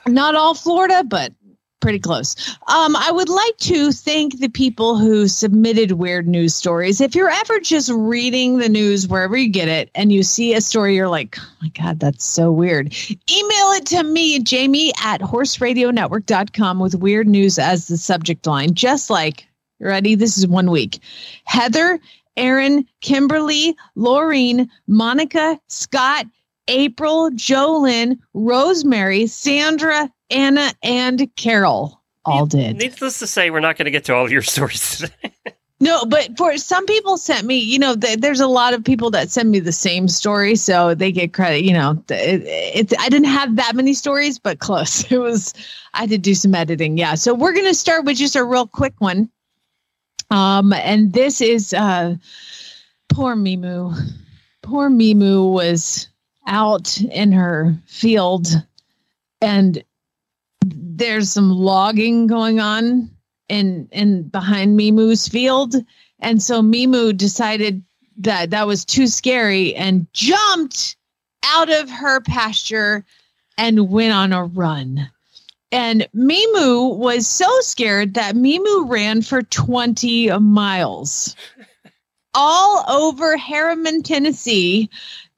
not all Florida, but pretty close. Um, I would like to thank the people who submitted weird news stories. If you're ever just reading the news wherever you get it and you see a story, you're like, oh my God, that's so weird. Email it to me, Jamie at horseradionetwork.com with weird news as the subject line. Just like, ready? This is one week. Heather, Aaron, Kimberly, Laureen, Monica, Scott, April, Jolyn, Rosemary, Sandra, Anna, and Carol all did. Needless to say, we're not going to get to all of your stories today. No, but for some people sent me, you know, th- there's a lot of people that send me the same story, so they get credit. You know, th- it, it, I didn't have that many stories, but close. It was I had to do some editing. Yeah, so we're gonna start with just a real quick one. Um, and this is uh, poor Mimu. Poor Mimu was out in her field, and there's some logging going on in in behind Mimu's field, and so Mimu decided that that was too scary and jumped out of her pasture and went on a run. And Mimu was so scared that Mimu ran for 20 miles. All over Harriman, Tennessee,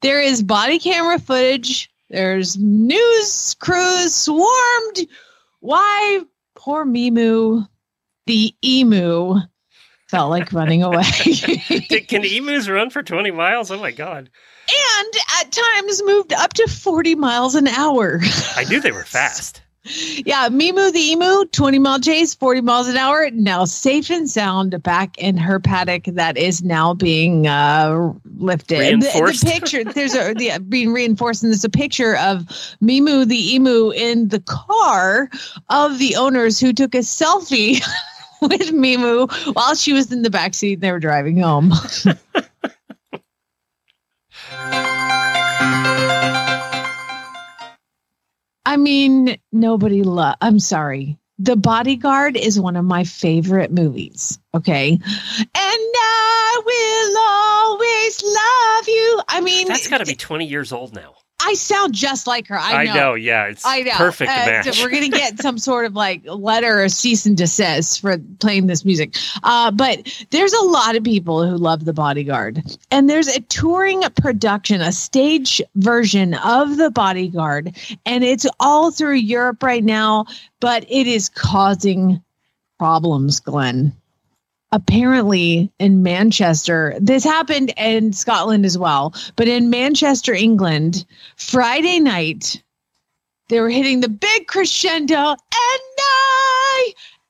there is body camera footage. There's news crews swarmed. Why poor Mimu, the emu, felt like running away. Can- emus run for 20 miles? Oh my God. and at times moved up to 40 miles an hour. I knew they were fast. Yeah, Mimu the emu, 20 mile chase, 40 miles an hour, now safe and sound back in her paddock that is now being uh, lifted. The- Reinforced? The, picture, there's a yeah, being reinforced, and there's a picture of Mimu the emu in the car of the owners who took a selfie with Mimu while she was in the backseat and they were driving home. I mean, nobody love. I'm sorry. The Bodyguard is one of my favorite movies. Okay, and I will always love you. I mean, That's got to be 20 years old now. I sound just like her. I know. Yeah, it's I know. perfect Uh, match. We're gonna get some sort of like letter or cease and desist for playing this music. Uh, but there's a lot of people who love The Bodyguard, and there's a touring production, a stage version of The Bodyguard, and it's all through Europe right now. But it is causing problems, Glenn. Apparently, in Manchester, this happened in Scotland as well, but in Manchester, England, Friday night, they were hitting the big crescendo and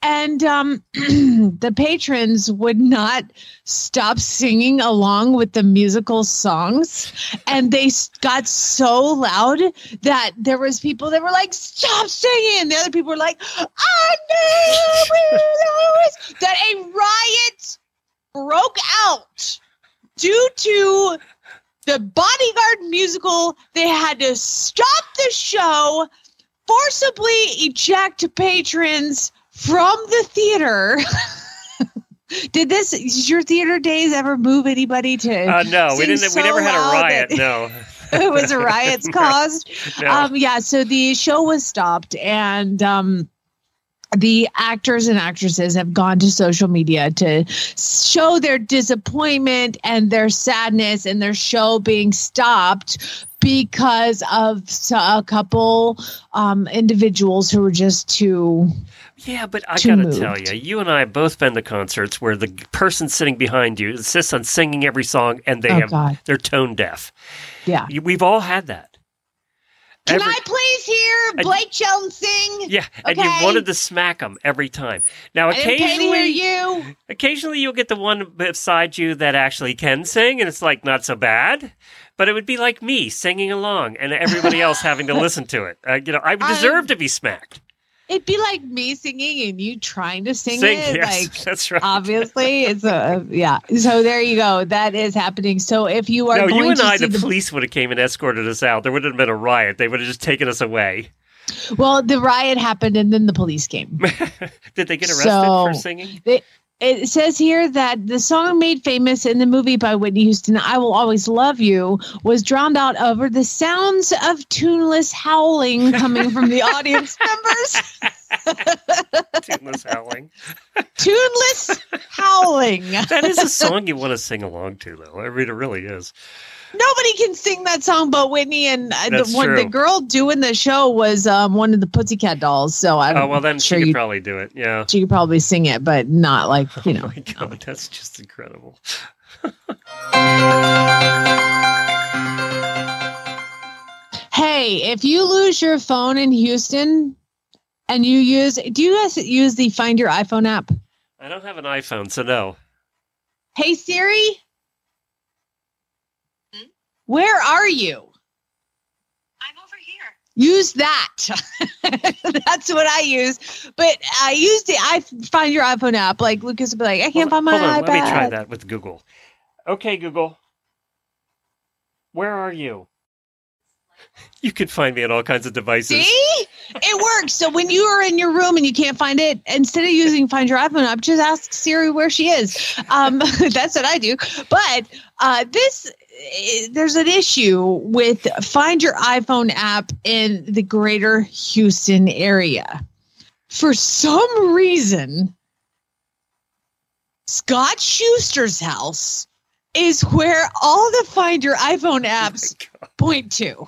and um the patrons would not stop singing along with the musical songs. And they got so loud that there was people that were like stop singing. And the other people were like i knew always that a riot broke out due to the bodyguard musical. They had to stop the show forcibly eject patrons from the theater did this did your theater days ever move anybody to uh, no, we didn't. so we never had a riot. No. it was a riots caused No. um yeah so the show was stopped and um the actors and actresses have gone to social media to show their disappointment and their sadness and their show being stopped because of a couple um, individuals who were just too Yeah, but I gotta moved. tell you, you and I have both been to concerts where the person sitting behind you insists on singing every song, and they Oh, have God. they're tone deaf. yeah You- We've all had that. Can Every- I please hear I- Blake Shelton sing? Yeah, and you wanted to smack them every time. Now, I didn't pay to hear occasionally, you. occasionally you'll get the one beside you that actually can sing, and it's like not so bad. But it would be like me singing along, and everybody else having to listen to it. Uh, you know, I I- deserve to be smacked. It'd be like me singing and you trying to sing, Sing, it. yes, Like that's right. obviously, it's a yeah. So there you go. That is happening. So if you are no, going you and to I, the, the, police would have came and escorted us out. There would have been a riot. They would have just taken us away. well, the riot happened and then the police came. Did they get arrested So- for singing? It, it says here that the song made famous in the movie by Whitney Houston, I Will Always Love You, was drowned out over the sounds of tuneless howling coming from the audience members. Tuneless howling. tuneless howling. That is a song you want to sing along to, though. I mean, it really is. Nobody can sing that song but Whitney and uh, the one the girl doing the show was um, one of the Pussycat dolls. So I'm Oh well, then sure she could you, probably do it. Yeah. she could probably sing it, but not like you know. Oh my god, that's just incredible. Hey, if you lose your phone in Houston and you use, do you guys use the Find Your iPhone app? I don't have an iPhone, so no. Hey Siri, where are you? I'm over here. Use that. That's what I use. But I use the I Find Your iPhone app. Like Lucas would be like, I can't Hold find my on, hold on, iPad. Let me try that with Google. Okay, Google. Where are you? You can find me on all kinds of devices. See? It works. So when you are in your room and you can't find it, instead of using Find Your iPhone app, just ask Siri where she is. Um, that's what I do. But uh, this, eh, there's an issue with Find Your iPhone app in the greater Houston area. For some reason, Scott Schuster's house is where all the Find Your iPhone apps point to.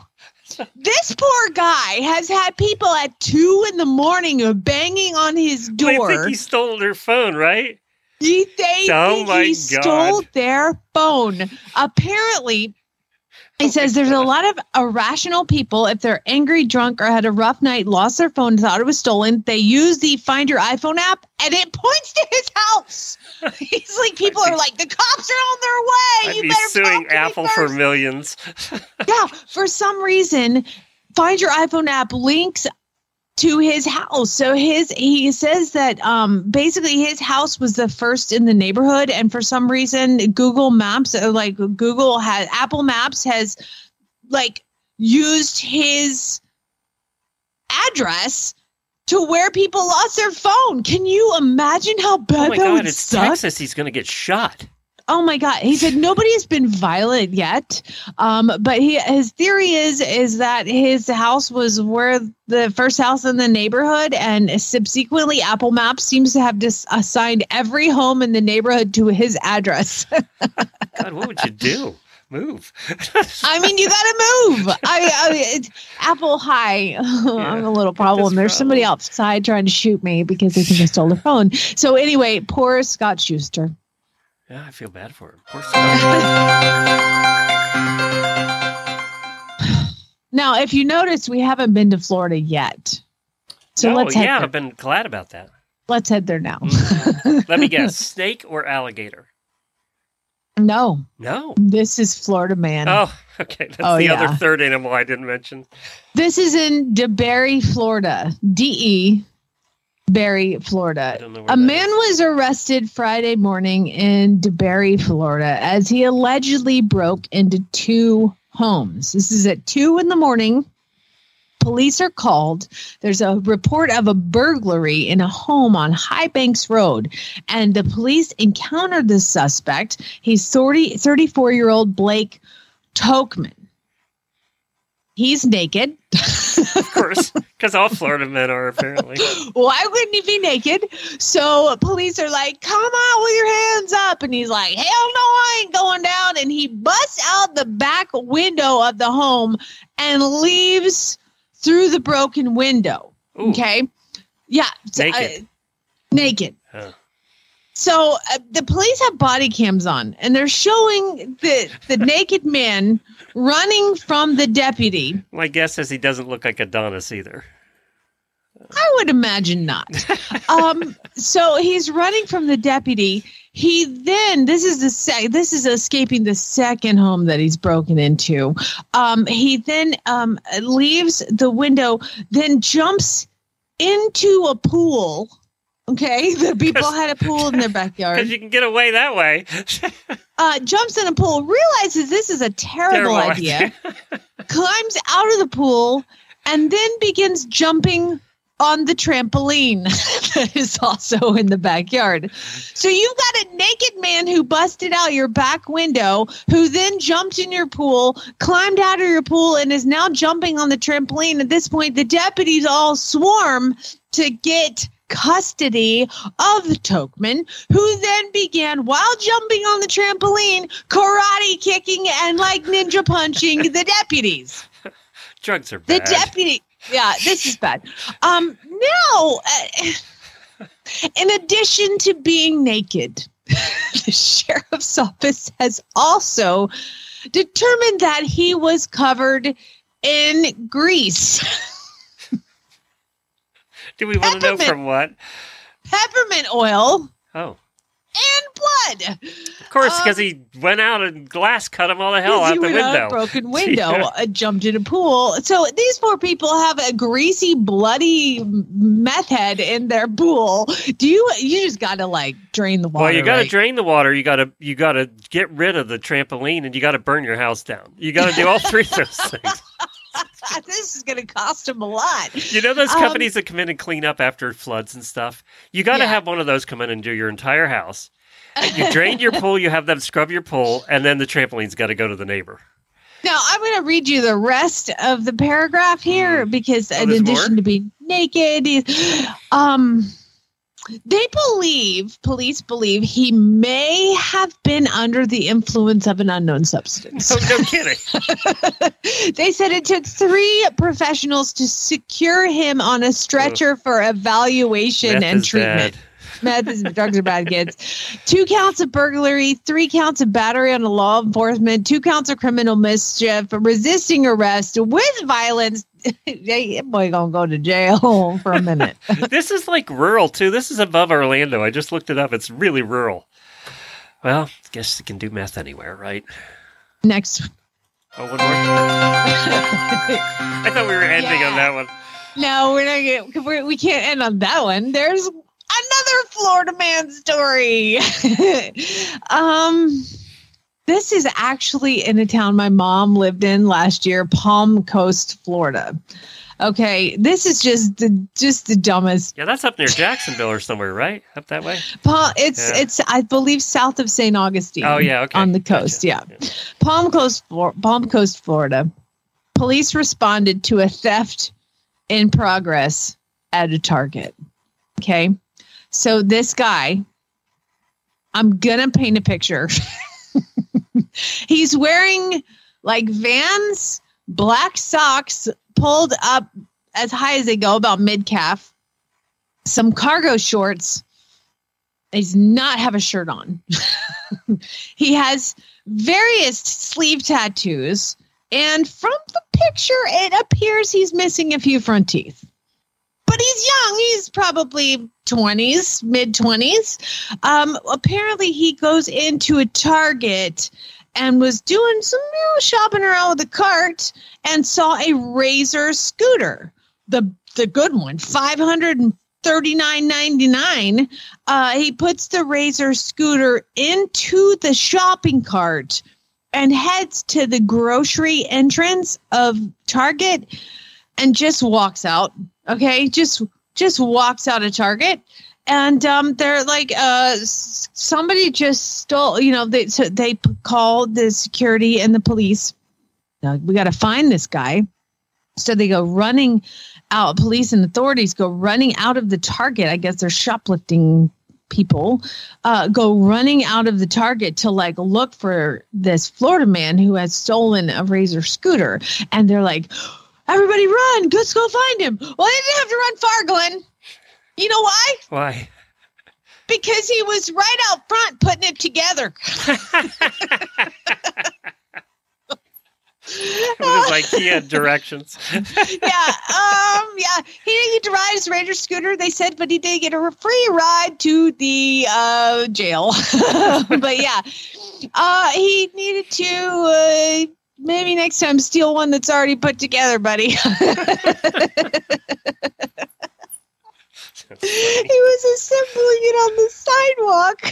This poor guy has had people at two in the morning banging on his Well, I door. think he stole her phone, right? He, they Oh my he God. stole their phone. Apparently, he says there's a lot of irrational people. If they're angry, drunk, or had a rough night, lost their phone, thought it was stolen, they use the Find Your iPhone app and it points to his house. He's like, people are like, the cops are on their way. I'd you be better suing talk to me Apple for millions. yeah, for some reason, Find Your iPhone app links to his house. So his he says that um basically his house was the first in the neighborhood and for some reason Google Maps like Google has Apple Maps has like used his address to where people lost their phone. Can you imagine how bad Oh my that god, would it's suck? Texas. He's going to get shot. Oh my god! He said nobody has been violent yet, um, but he his theory is is that his house was where the first house in the neighborhood, and subsequently Apple Maps seems to have just assigned every home in the neighborhood to his address. God, what would you do? Move. I mean, you got to move. I, I it's Apple. Hi, I'm a little problem. There's somebody outside trying to shoot me because they think I stole the phone. So anyway, poor Scott Schuster. Yeah, I feel bad for him. Poor Now, if you notice, we haven't been to Florida yet. So no, let's head yeah, there. I've been glad about that. let's head there now. Mm-hmm. Let me guess: snake or alligator? no, No. this is Florida man. Oh, okay. That's Oh, the yeah. other third animal I didn't mention. This is in DeBary, Florida. D E Berry, Florida. A man was arrested Friday morning in DeBary, Florida, as he allegedly broke into two homes. This is at two in the morning. Police are called. There's a report of a burglary in a home on High Banks Road, and the police encountered the suspect. He's 30, 34 year old Blake Tokman. He's naked. Of course, because all Florida men are apparently. Why wouldn't he be naked? So police are like, come on with your hands up. And he's like, hell no, I ain't going down. And he busts out the back window of the home and leaves through the broken window. Okay. Yeah. Naked. uh, naked. Huh. So uh, the police have body cams on, and they're showing the the naked man running from the deputy. My guess is he doesn't look like Adonis either. I would imagine not. um, so he's running from the deputy. He then this is the sec- this is escaping the second home that he's broken into. Um, he then um, leaves the window, then jumps into a pool. Okay, the people had a pool in their backyard. Because you can get away that way. uh, jumps in a pool, realizes this is a terrible, Terrible idea, climbs out of the pool, and then begins jumping on the trampoline that is also in the backyard. So you've got a naked man who busted out your back window, who then jumped in your pool, climbed out of your pool, and is now jumping on the trampoline. At this point, the deputies all swarm to get custody of Tokman, who then began, while jumping on the trampoline, karate kicking and like ninja punching the deputies. Drugs are bad. The deputy, yeah, this is bad. Um, now, uh, in addition to being naked, the sheriff's office has also determined that he was covered in grease. Do we want to know from what? peppermint oil Oh, and blood. of course, because Um, he went out and glass cut him all the hell out he the went out a broken window, Yeah. uh, jumped in a pool. So these poor people have a greasy, bloody meth head in their pool. Do you? You just got to like drain the water. Well, you got to right? drain the water. You got to you got to get rid of the trampoline, and you got to burn your house down. You got to do all three of those things. this is going to cost them a lot. You know those Um, companies that come in and clean up after floods and stuff. You got to Yeah. have one of those come in and do your entire house. You drain your pool. You have them scrub your pool, and then the trampoline's got to go to the neighbor. Now I'm going to read you the rest of the paragraph here because, in Hmm. Oh, there's addition more? to being naked, um, they believe police believe he may have been under the influence of an unknown substance. Oh, no kidding. they said it took three professionals to secure him on a stretcher for evaluation Meth and treatment. bad. Meth is drugs are bad kids. Two counts of burglary, three counts of battery on a law enforcement, two counts of criminal mischief, resisting arrest with violence. Hey, that boy gonna go to jail for a minute. this is like rural too. This is above Orlando. I just looked it up. It's really rural. Well, I guess you can do meth anywhere, right? Next, Oh, one more. I thought we were ending on that one. no, we're not. Gonna, we're, we can't end on that one. There's another Florida man story. um, this is actually in a town my mom lived in last year, Palm Coast, Florida. Okay, this is just the just the dumbest. Yeah, that's up near Jacksonville or somewhere, right? Up that way. Palm, it's Yeah. it's I believe south of St. Augustine. Oh, yeah, okay. on the Gotcha. coast. Yeah, Palm Coast, Palm Coast, Florida. Police responded to a theft in progress at a Target. Okay, so this guy, I'm gonna paint a picture. He's wearing like Vans, black socks pulled up as high as they go, about mid calf, some cargo shorts. He does not have a shirt on. he has various sleeve tattoos, and from the picture, it appears he's missing a few front teeth. But he's young. He's probably 20s, mid 20s. Um, apparently, he goes into a Target and was doing some you know, shopping around with a cart and saw a Razor scooter, the the good one, five hundred and thirty nine ninety nine. Uh, he puts the Razor scooter into the shopping cart and heads to the grocery entrance of Target and just walks out. Okay, just just walks out of Target. And um, they're like, uh, somebody just stole. You know, they so they called the security and the police. Now, we got to find this guy. So they go running out. Police and authorities go running out of the Target. I guess they're shoplifting people. Uh, go running out of the Target to like look for this Florida man who has stolen a Razor scooter. And they're like, everybody run! Let's go find him. Well, they didn't have to run far, Glenn. You know why? Why? because he was right out front putting it together. it was like he had directions. yeah, um, yeah. He didn't get to ride his Ranger scooter. They said, but he did get a free ride to the uh, jail. but yeah, uh, he needed to uh, maybe next time steal one that's already put together, buddy. he was assembling it on the sidewalk.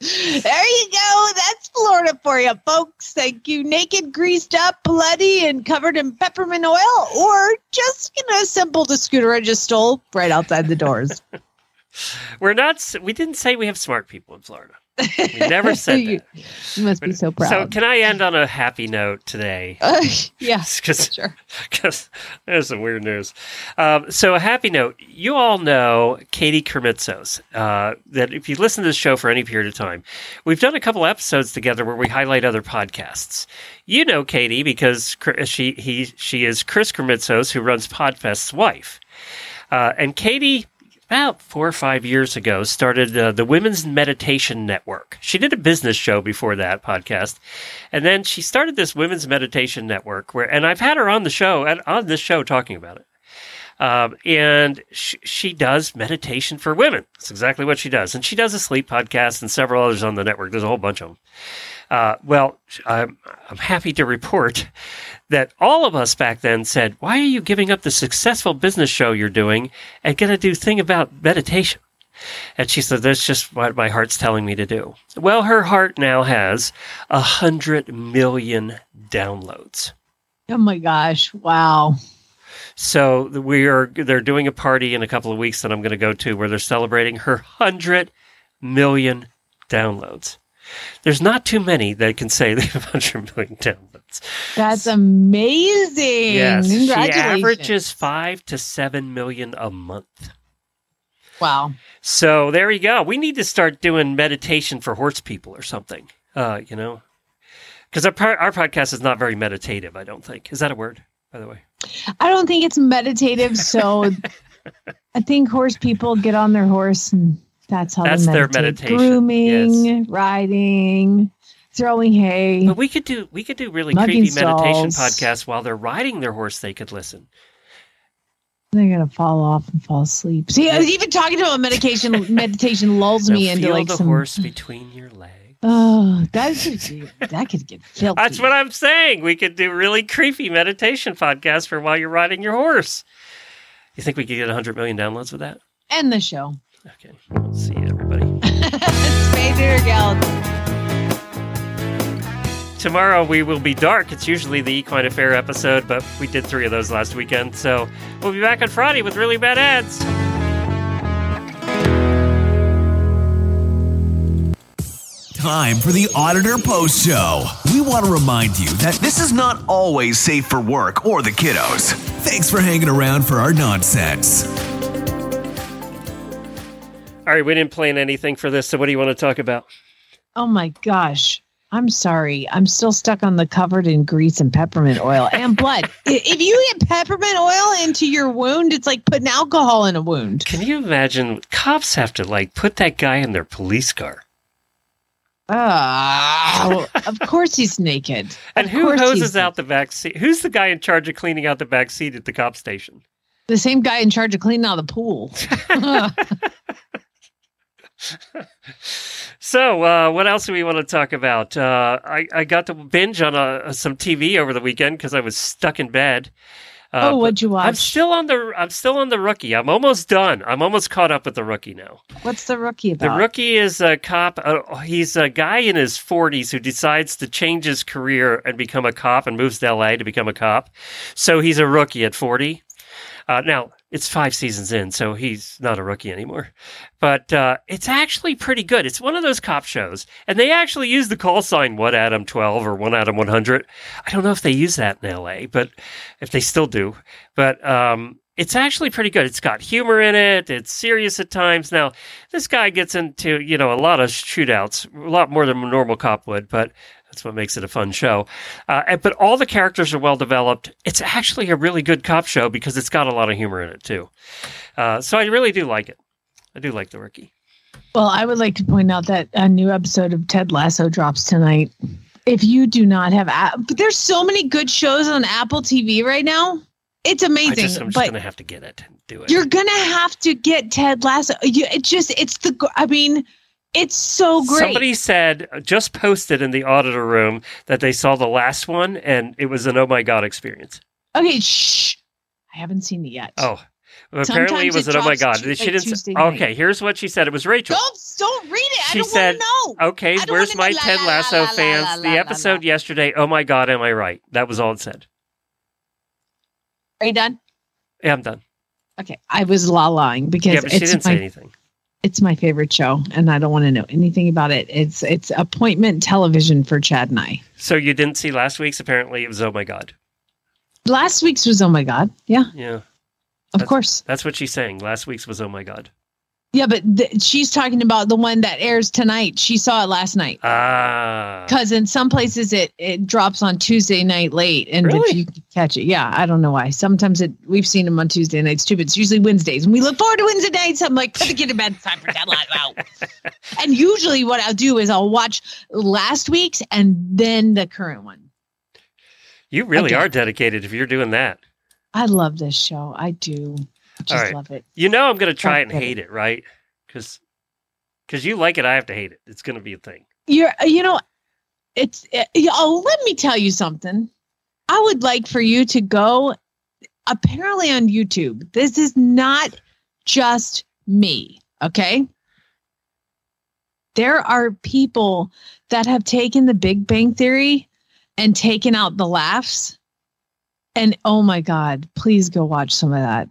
there you go. That's Florida for you, folks. Thank you. Naked, greased up, bloody, and covered in peppermint oil, or just you know, assembled a scooter I just stole right outside the doors. We're not. We didn't say we have smart people in Florida. We never said you, that. you must be so proud. So, can I end on a happy note today? Uh, yeah, because sure. there's some weird news. Um, so, a happy note. You all know Katie Krimitsos. Uh, that if you listen to this show for any period of time, we've done a couple episodes together where we highlight other podcasts. You know Katie because she he she is Chris Krimitsos, who runs Podfest's wife. Uh, and Katie, about four or five years ago, started uh, the Women's Meditation Network. She did a business show before that podcast, and then she started this Women's Meditation Network. Where, and I've had her on the show and on this show talking about it. Um, and she, she does meditation for women. That's exactly what she does. And she does a sleep podcast and several others on the network. There's a whole bunch of them. Uh, well, I'm, I'm happy to report that all of us back then said, Why are you giving up the successful business show you're doing and going to do thing about meditation? And she said, That's just what my heart's telling me to do. Well, her heart now has a hundred million downloads. Oh my gosh! Wow. So we are they're doing a party in a couple of weeks that I'm going to go to where they're celebrating her 100 million downloads. There's not too many that can say they have 100 million downloads. That's amazing. Yes, she averages 5 to 7 million a month. Wow. So there you go. We need to start doing meditation for horse people or something. Uh, you know, because our our podcast is not very meditative. I don't think. Is that a word, by the way? I don't think it's meditative, so I think horse people get on their horse and that's how That's their meditation, Grooming, riding, throwing hay. But we could do we could do really creepy meditation podcasts while they're riding their horse. They could listen. They're gonna fall off and fall asleep. See, was even talking to a medication. meditation lulls me into feel like the some. horse between your legs. Oh, that's that could get filthy. That's what I'm saying. We could do really creepy meditation podcasts for while you're riding your horse. You think we could get 100 million downloads with that? End the show. Okay, we'll see you, everybody. Spade or Geld. Tomorrow we will be dark. It's usually the Equine Affaire episode, but we did three of those last weekend. So we'll be back on Friday with really bad ads. Time for the Auditor Post Show. We want to remind you that this is not always safe for work or the kiddos. Thanks for hanging around for our nonsense. All right, we didn't plan anything for this, so what do you want to talk about? Oh my gosh. I'm sorry. I'm still stuck on the covered in grease and peppermint oil and blood. If you get peppermint oil into your wound, it's like putting alcohol in a wound. Can you imagine? Cops have to like put that guy in their police car. Oh, of course he's naked. And Of who hoses out the back seat? Who's the guy in charge of cleaning out the back seat at the cop station? the same guy in charge of cleaning out the pool. So, uh, what else do we want to talk about? Uh, I, I got to binge on uh some TV over the weekend because I was stuck in bed. Uh, oh, what'd you but I'm still on the I'm still on the rookie. I'm almost done. I'm almost caught up with the rookie now. What's the rookie about? The rookie is a cop. Uh, he's a guy in his 40s who decides to change his career and become a cop and moves to LA to become a cop. So he's a rookie at 40. Uh, now, it's five seasons in, so he's not a rookie anymore. But uh, it's actually pretty good. It's one of those cop shows. And they actually use the call sign 1 Adam 12 or 1 Adam 100. I don't know if they use that in LA, but if they still do. But um, it's actually pretty good. It's got humor in it. It's serious at times. Now, this guy gets into, you know, a lot of shootouts, a lot more than a normal cop would, but that's what makes it a fun show. Uh, but all the characters are well developed. It's actually a really good cop show because it's got a lot of humor in it, too. Uh, so I really do like it. I do like the rookie. Well, I would like to point out that a new episode of Ted Lasso drops tonight. If you do not have, app, but there's so many good shows on Apple TV right now. It's I amazing, just, I'm just gonna have to get it and do it. you're gonna have to get Ted Lasso. You, it just, it's the. I mean, it's so great. Somebody said uh, just posted in the auditor room that they saw the last one and it was an oh my god experience. okay, shh. I haven't seen it yet. Oh, well, apparently it was it an oh my god. She didn't. Tuesday s- night. Okay, here's what she said. It was Rachel. don't don't read it. I She don't said, want to know. Okay, where's my. La, Ted Lasso la, fans? la, the episode yesterday. Oh my god, am I right? That was all it said. Are you done? Yeah, I'm done. Okay, I was la lying because Yeah, but she didn't my say anything. It's my favorite show, and I don't want to know anything about it. It's it's appointment television for Chad and I. So you didn't see last week's? Apparently, it was oh my god. Last week's was oh my god, yeah, Yeah, of That's- course, that's what she's saying. Last week's was oh my god. Yeah, but th- she's talking about the one that airs tonight. She saw it last night Ah, because in some places it it drops on Tuesday night late, and Really? if you catch it, yeah, I don't know why. Sometimes it we've seen them on Tuesday nights too, but it's usually Wednesdays, and we look forward to Wednesday nights. I'm like, put the kid to bed. It's time for Ted Lasso. and usually, what I'll do is I'll watch last week's and then the current one. you really again. are dedicated if you're doing that. I love this show. I do. I just right. love it. You know I'm going to try it and hate it, right? Because because you like it, I have to hate it. It's going to be a thing. You're, you know, it's. uh, yeah, oh, let me tell you something. I would like for you to go. Apparently on YouTube, this is not just me. Okay. There are people that have taken the Big Bang Theory and taken out the laughs. And oh my God, please go watch some of that.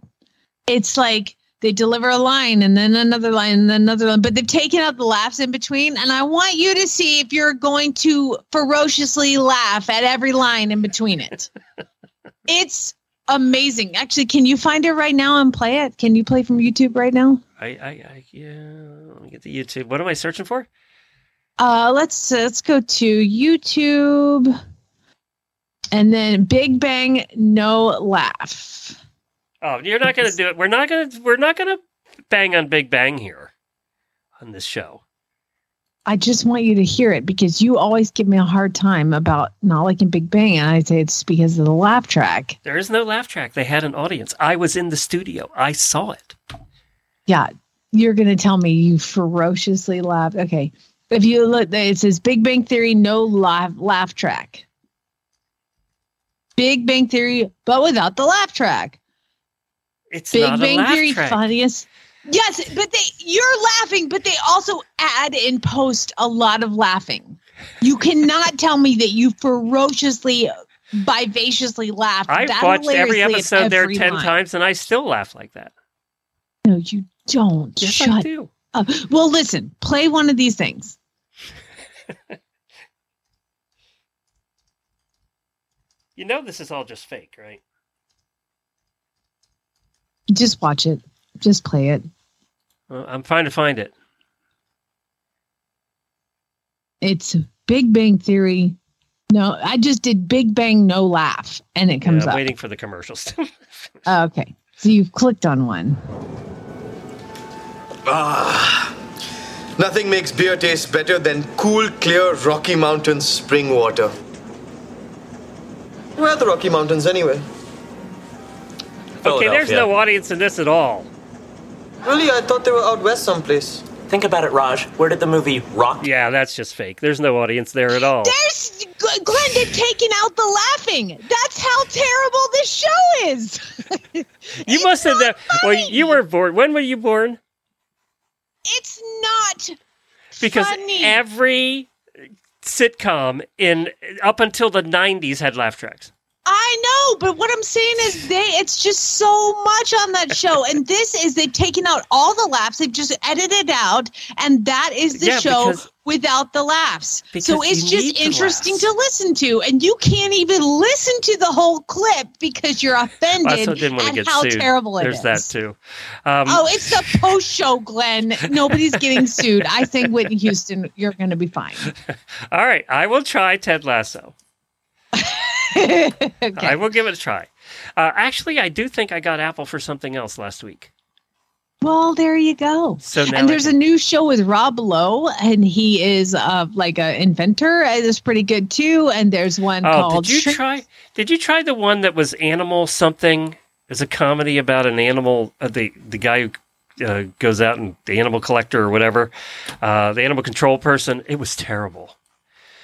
It's like they deliver a line and then another line and then another line, but they've taken out the laughs in between. And I want you to see if you're going to ferociously laugh at every line in between it. it's amazing. Actually, can you find it right now and play it? Can you play from YouTube right now? I, I, I yeah. Let me get the YouTube. What am I searching for? Uh, let's let's go to YouTube, and then Big Bang No Laugh. Oh, you're not going to do it. We're not going to. We're not going to bang on Big Bang here on this show. I just want you to hear it because you always give me a hard time about not liking Big Bang, and I say it's because of the laugh track. There is no laugh track. They had an audience. I was in the studio. I saw it. Yeah, you're gonna tell me you ferociously laughed. Okay, if you look, it says Big Bang Theory no laugh laugh track. Big Bang Theory, but without the laugh track. It's Big Bang Theory funniest. Yes, but they you're laughing, but they also add in post a lot of laughing. You cannot tell me that you ferociously, vivaciously laughed. I've watched every episode there ten line. times, and I still laugh like that. No, you don't. Yes, Shut I do. up. Well, listen, play one of these things. You know this is all just fake, right? Just watch it. Just play it. Well, I'm trying to find it. It's Big Bang Theory. No, I just did Big Bang No Laugh, and it comes Yeah, I'm up. waiting for the commercials. Oh, okay, so you've clicked on one. Ah, nothing makes beer taste better than cool, clear Rocky Mountain spring water. Where are the Rocky Mountains anyway? Okay, there's no audience in this at all. Really, I thought they were out west someplace. Think about it, Raj. Where did the movie Rock? Yeah, that's just fake. There's no audience there at all. There's G- Glenn. They've taken out the laughing. That's how terrible this show is. You must have. That, well, you were born. When were you born? It's not Because funny. every sitcom in up until the '90s had laugh tracks. I know, but what I'm saying is they it's just so much on that show. And this is they've taken out all the laughs, they've just edited out, and that is the Yeah, show because- without the laughs. So it's just interesting to listen to. And you can't even listen to the whole clip because you're offended also didn't want to at how sued. terrible it There's is. that too. Um, Oh, it's the post show, Glenn. Nobody's getting sued. I think Whitney Houston, you're going to be fine. all right, I will try Ted Lasso. okay. I will give it a try. Uh, actually, I do think I got Apple for something else last week. Well, there you go. So now and there's a new show with Rob Lowe, and he is uh, like an inventor. and It's pretty good too. And there's one Oh, called did you try? Did you try the one that was Animal something? It's a comedy about an animal. Uh, the the guy who uh, goes out and the animal collector or whatever, uh, the animal control person. It was terrible.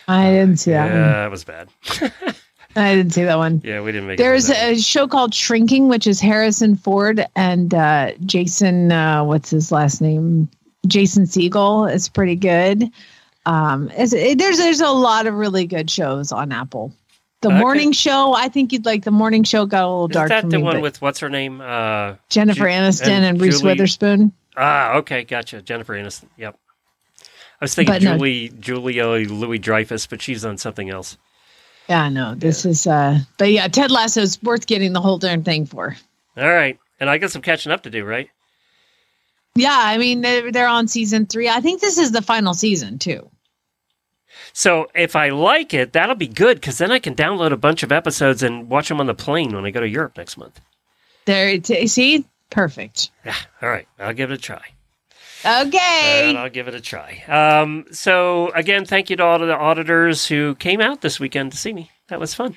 I didn't see that one. Yeah, it was bad. I didn't see that one. Yeah, we didn't make. There's it. that. a show called Shrinking, which is Harrison Ford and uh, Jason. Uh, what's his last name? Jason Segel. is pretty good. Um, it, there's there's a lot of really good shows on Apple. The Okay. morning show, I think you'd like the morning show. Got a little Is dark that for the me, one with what's her name? Uh, Jennifer Ju- Aniston and, Reese Julie- Witherspoon. Ah, okay, gotcha. Jennifer Aniston. Yep. I was thinking But no. Julie Julia Louis Dreyfus, but she's on something else. Yeah, no, this is. uh But yeah, Ted Lasso is worth getting the whole darn thing for. All right, and I got some catching up to do, right? Yeah, I mean they're, they're on season three. I think this is the final season too. So if I like it, that'll be good because then I can download a bunch of episodes and watch them on the plane when I go to Europe next month. There, see, perfect. Yeah, all right, I'll give it a try. Okay. And I'll give it a try. Um, so again, thank you to all of the auditors who came out this weekend to see me. That was fun.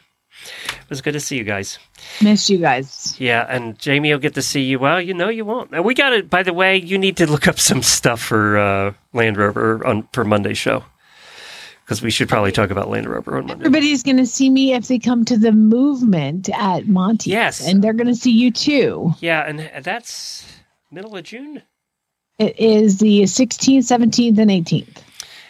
It was good to see you guys. Miss you guys. Yeah, and Jamie will get to see you. Well, you know you won't. And we got it. By the way, you need to look up some stuff for uh, Land Rover on for Monday's show because we should probably talk about Land Rover on Monday. Everybody's going to see me if they come to the movement at Monty. Yes. and they're going to see you too. Yeah, and that's middle of June. It is the 16th, 17th, and 18th.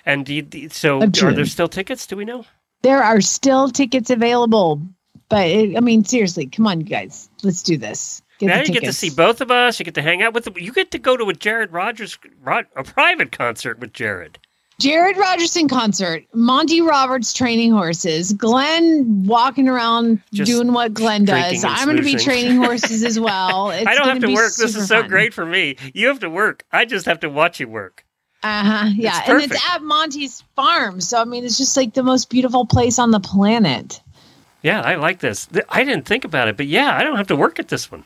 And do you, so, are there still tickets? Do we know? There are still tickets available, but it, I mean, seriously, come on, you guys, let's do this. Get now you get to see both of us. You get to hang out with. The, you get to go to a Jared Rogers a private concert with Jared. Jared Rogerson concert, Monty Roberts training horses, Glenn walking around Just doing what Glenn does. I'm going to be training horses as well. It's I don't have gonna work. This is so fun. great for me. You have to work. I just have to watch you work. Uh huh. Yeah, It's and it's at Monty's farm, so I mean, it's just like the most beautiful place on the planet. Yeah, I like this. I didn't think about it, but yeah, I don't have to work at this one.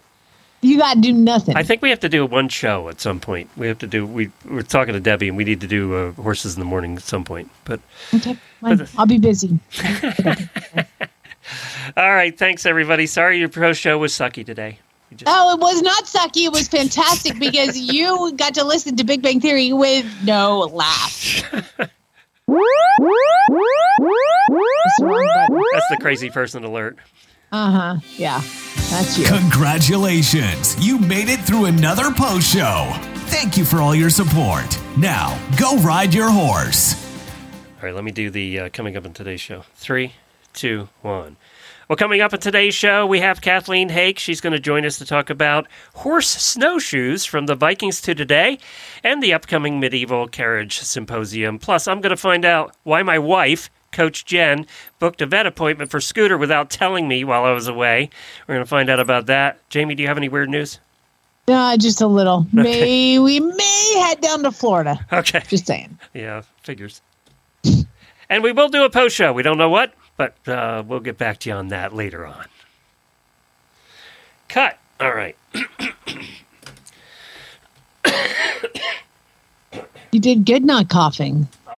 You got to do nothing. I think we have to do one show at some point. We have to do. We we're talking to Debbie, and we need to do uh, horses in the morning at some point. But okay, fine. I'll be busy. all right, thanks everybody. Sorry your pro show was sucky today. Oh, it was not sucky. It was fantastic because you got to listen to Big Bang Theory with no laugh. That's the crazy person alert. Uh huh. Yeah, that's you. Congratulations! You made it through another post show. Thank you for all your support. Now, go ride your horse. All right, let me do the uh, coming up in today's show. Three, two, one. Well, coming up in today's show, we have Kathleen Haak. She's going to join us to talk about horse snowshoes from the Vikings to today and the upcoming medieval carriage symposium. Plus, I'm going to find out why my wife, Coach Jenn, booked a vet appointment for Scooter without telling me while I was away. We're going to find out about that. Jamie, do you have any weird news? Uh, just a little. May we may head down to Florida. Okay. Just saying. Yeah, figures. and we will do a post show. We don't know what, but uh, we'll get back to you on that later on. Cut. All right. You did good not coughing.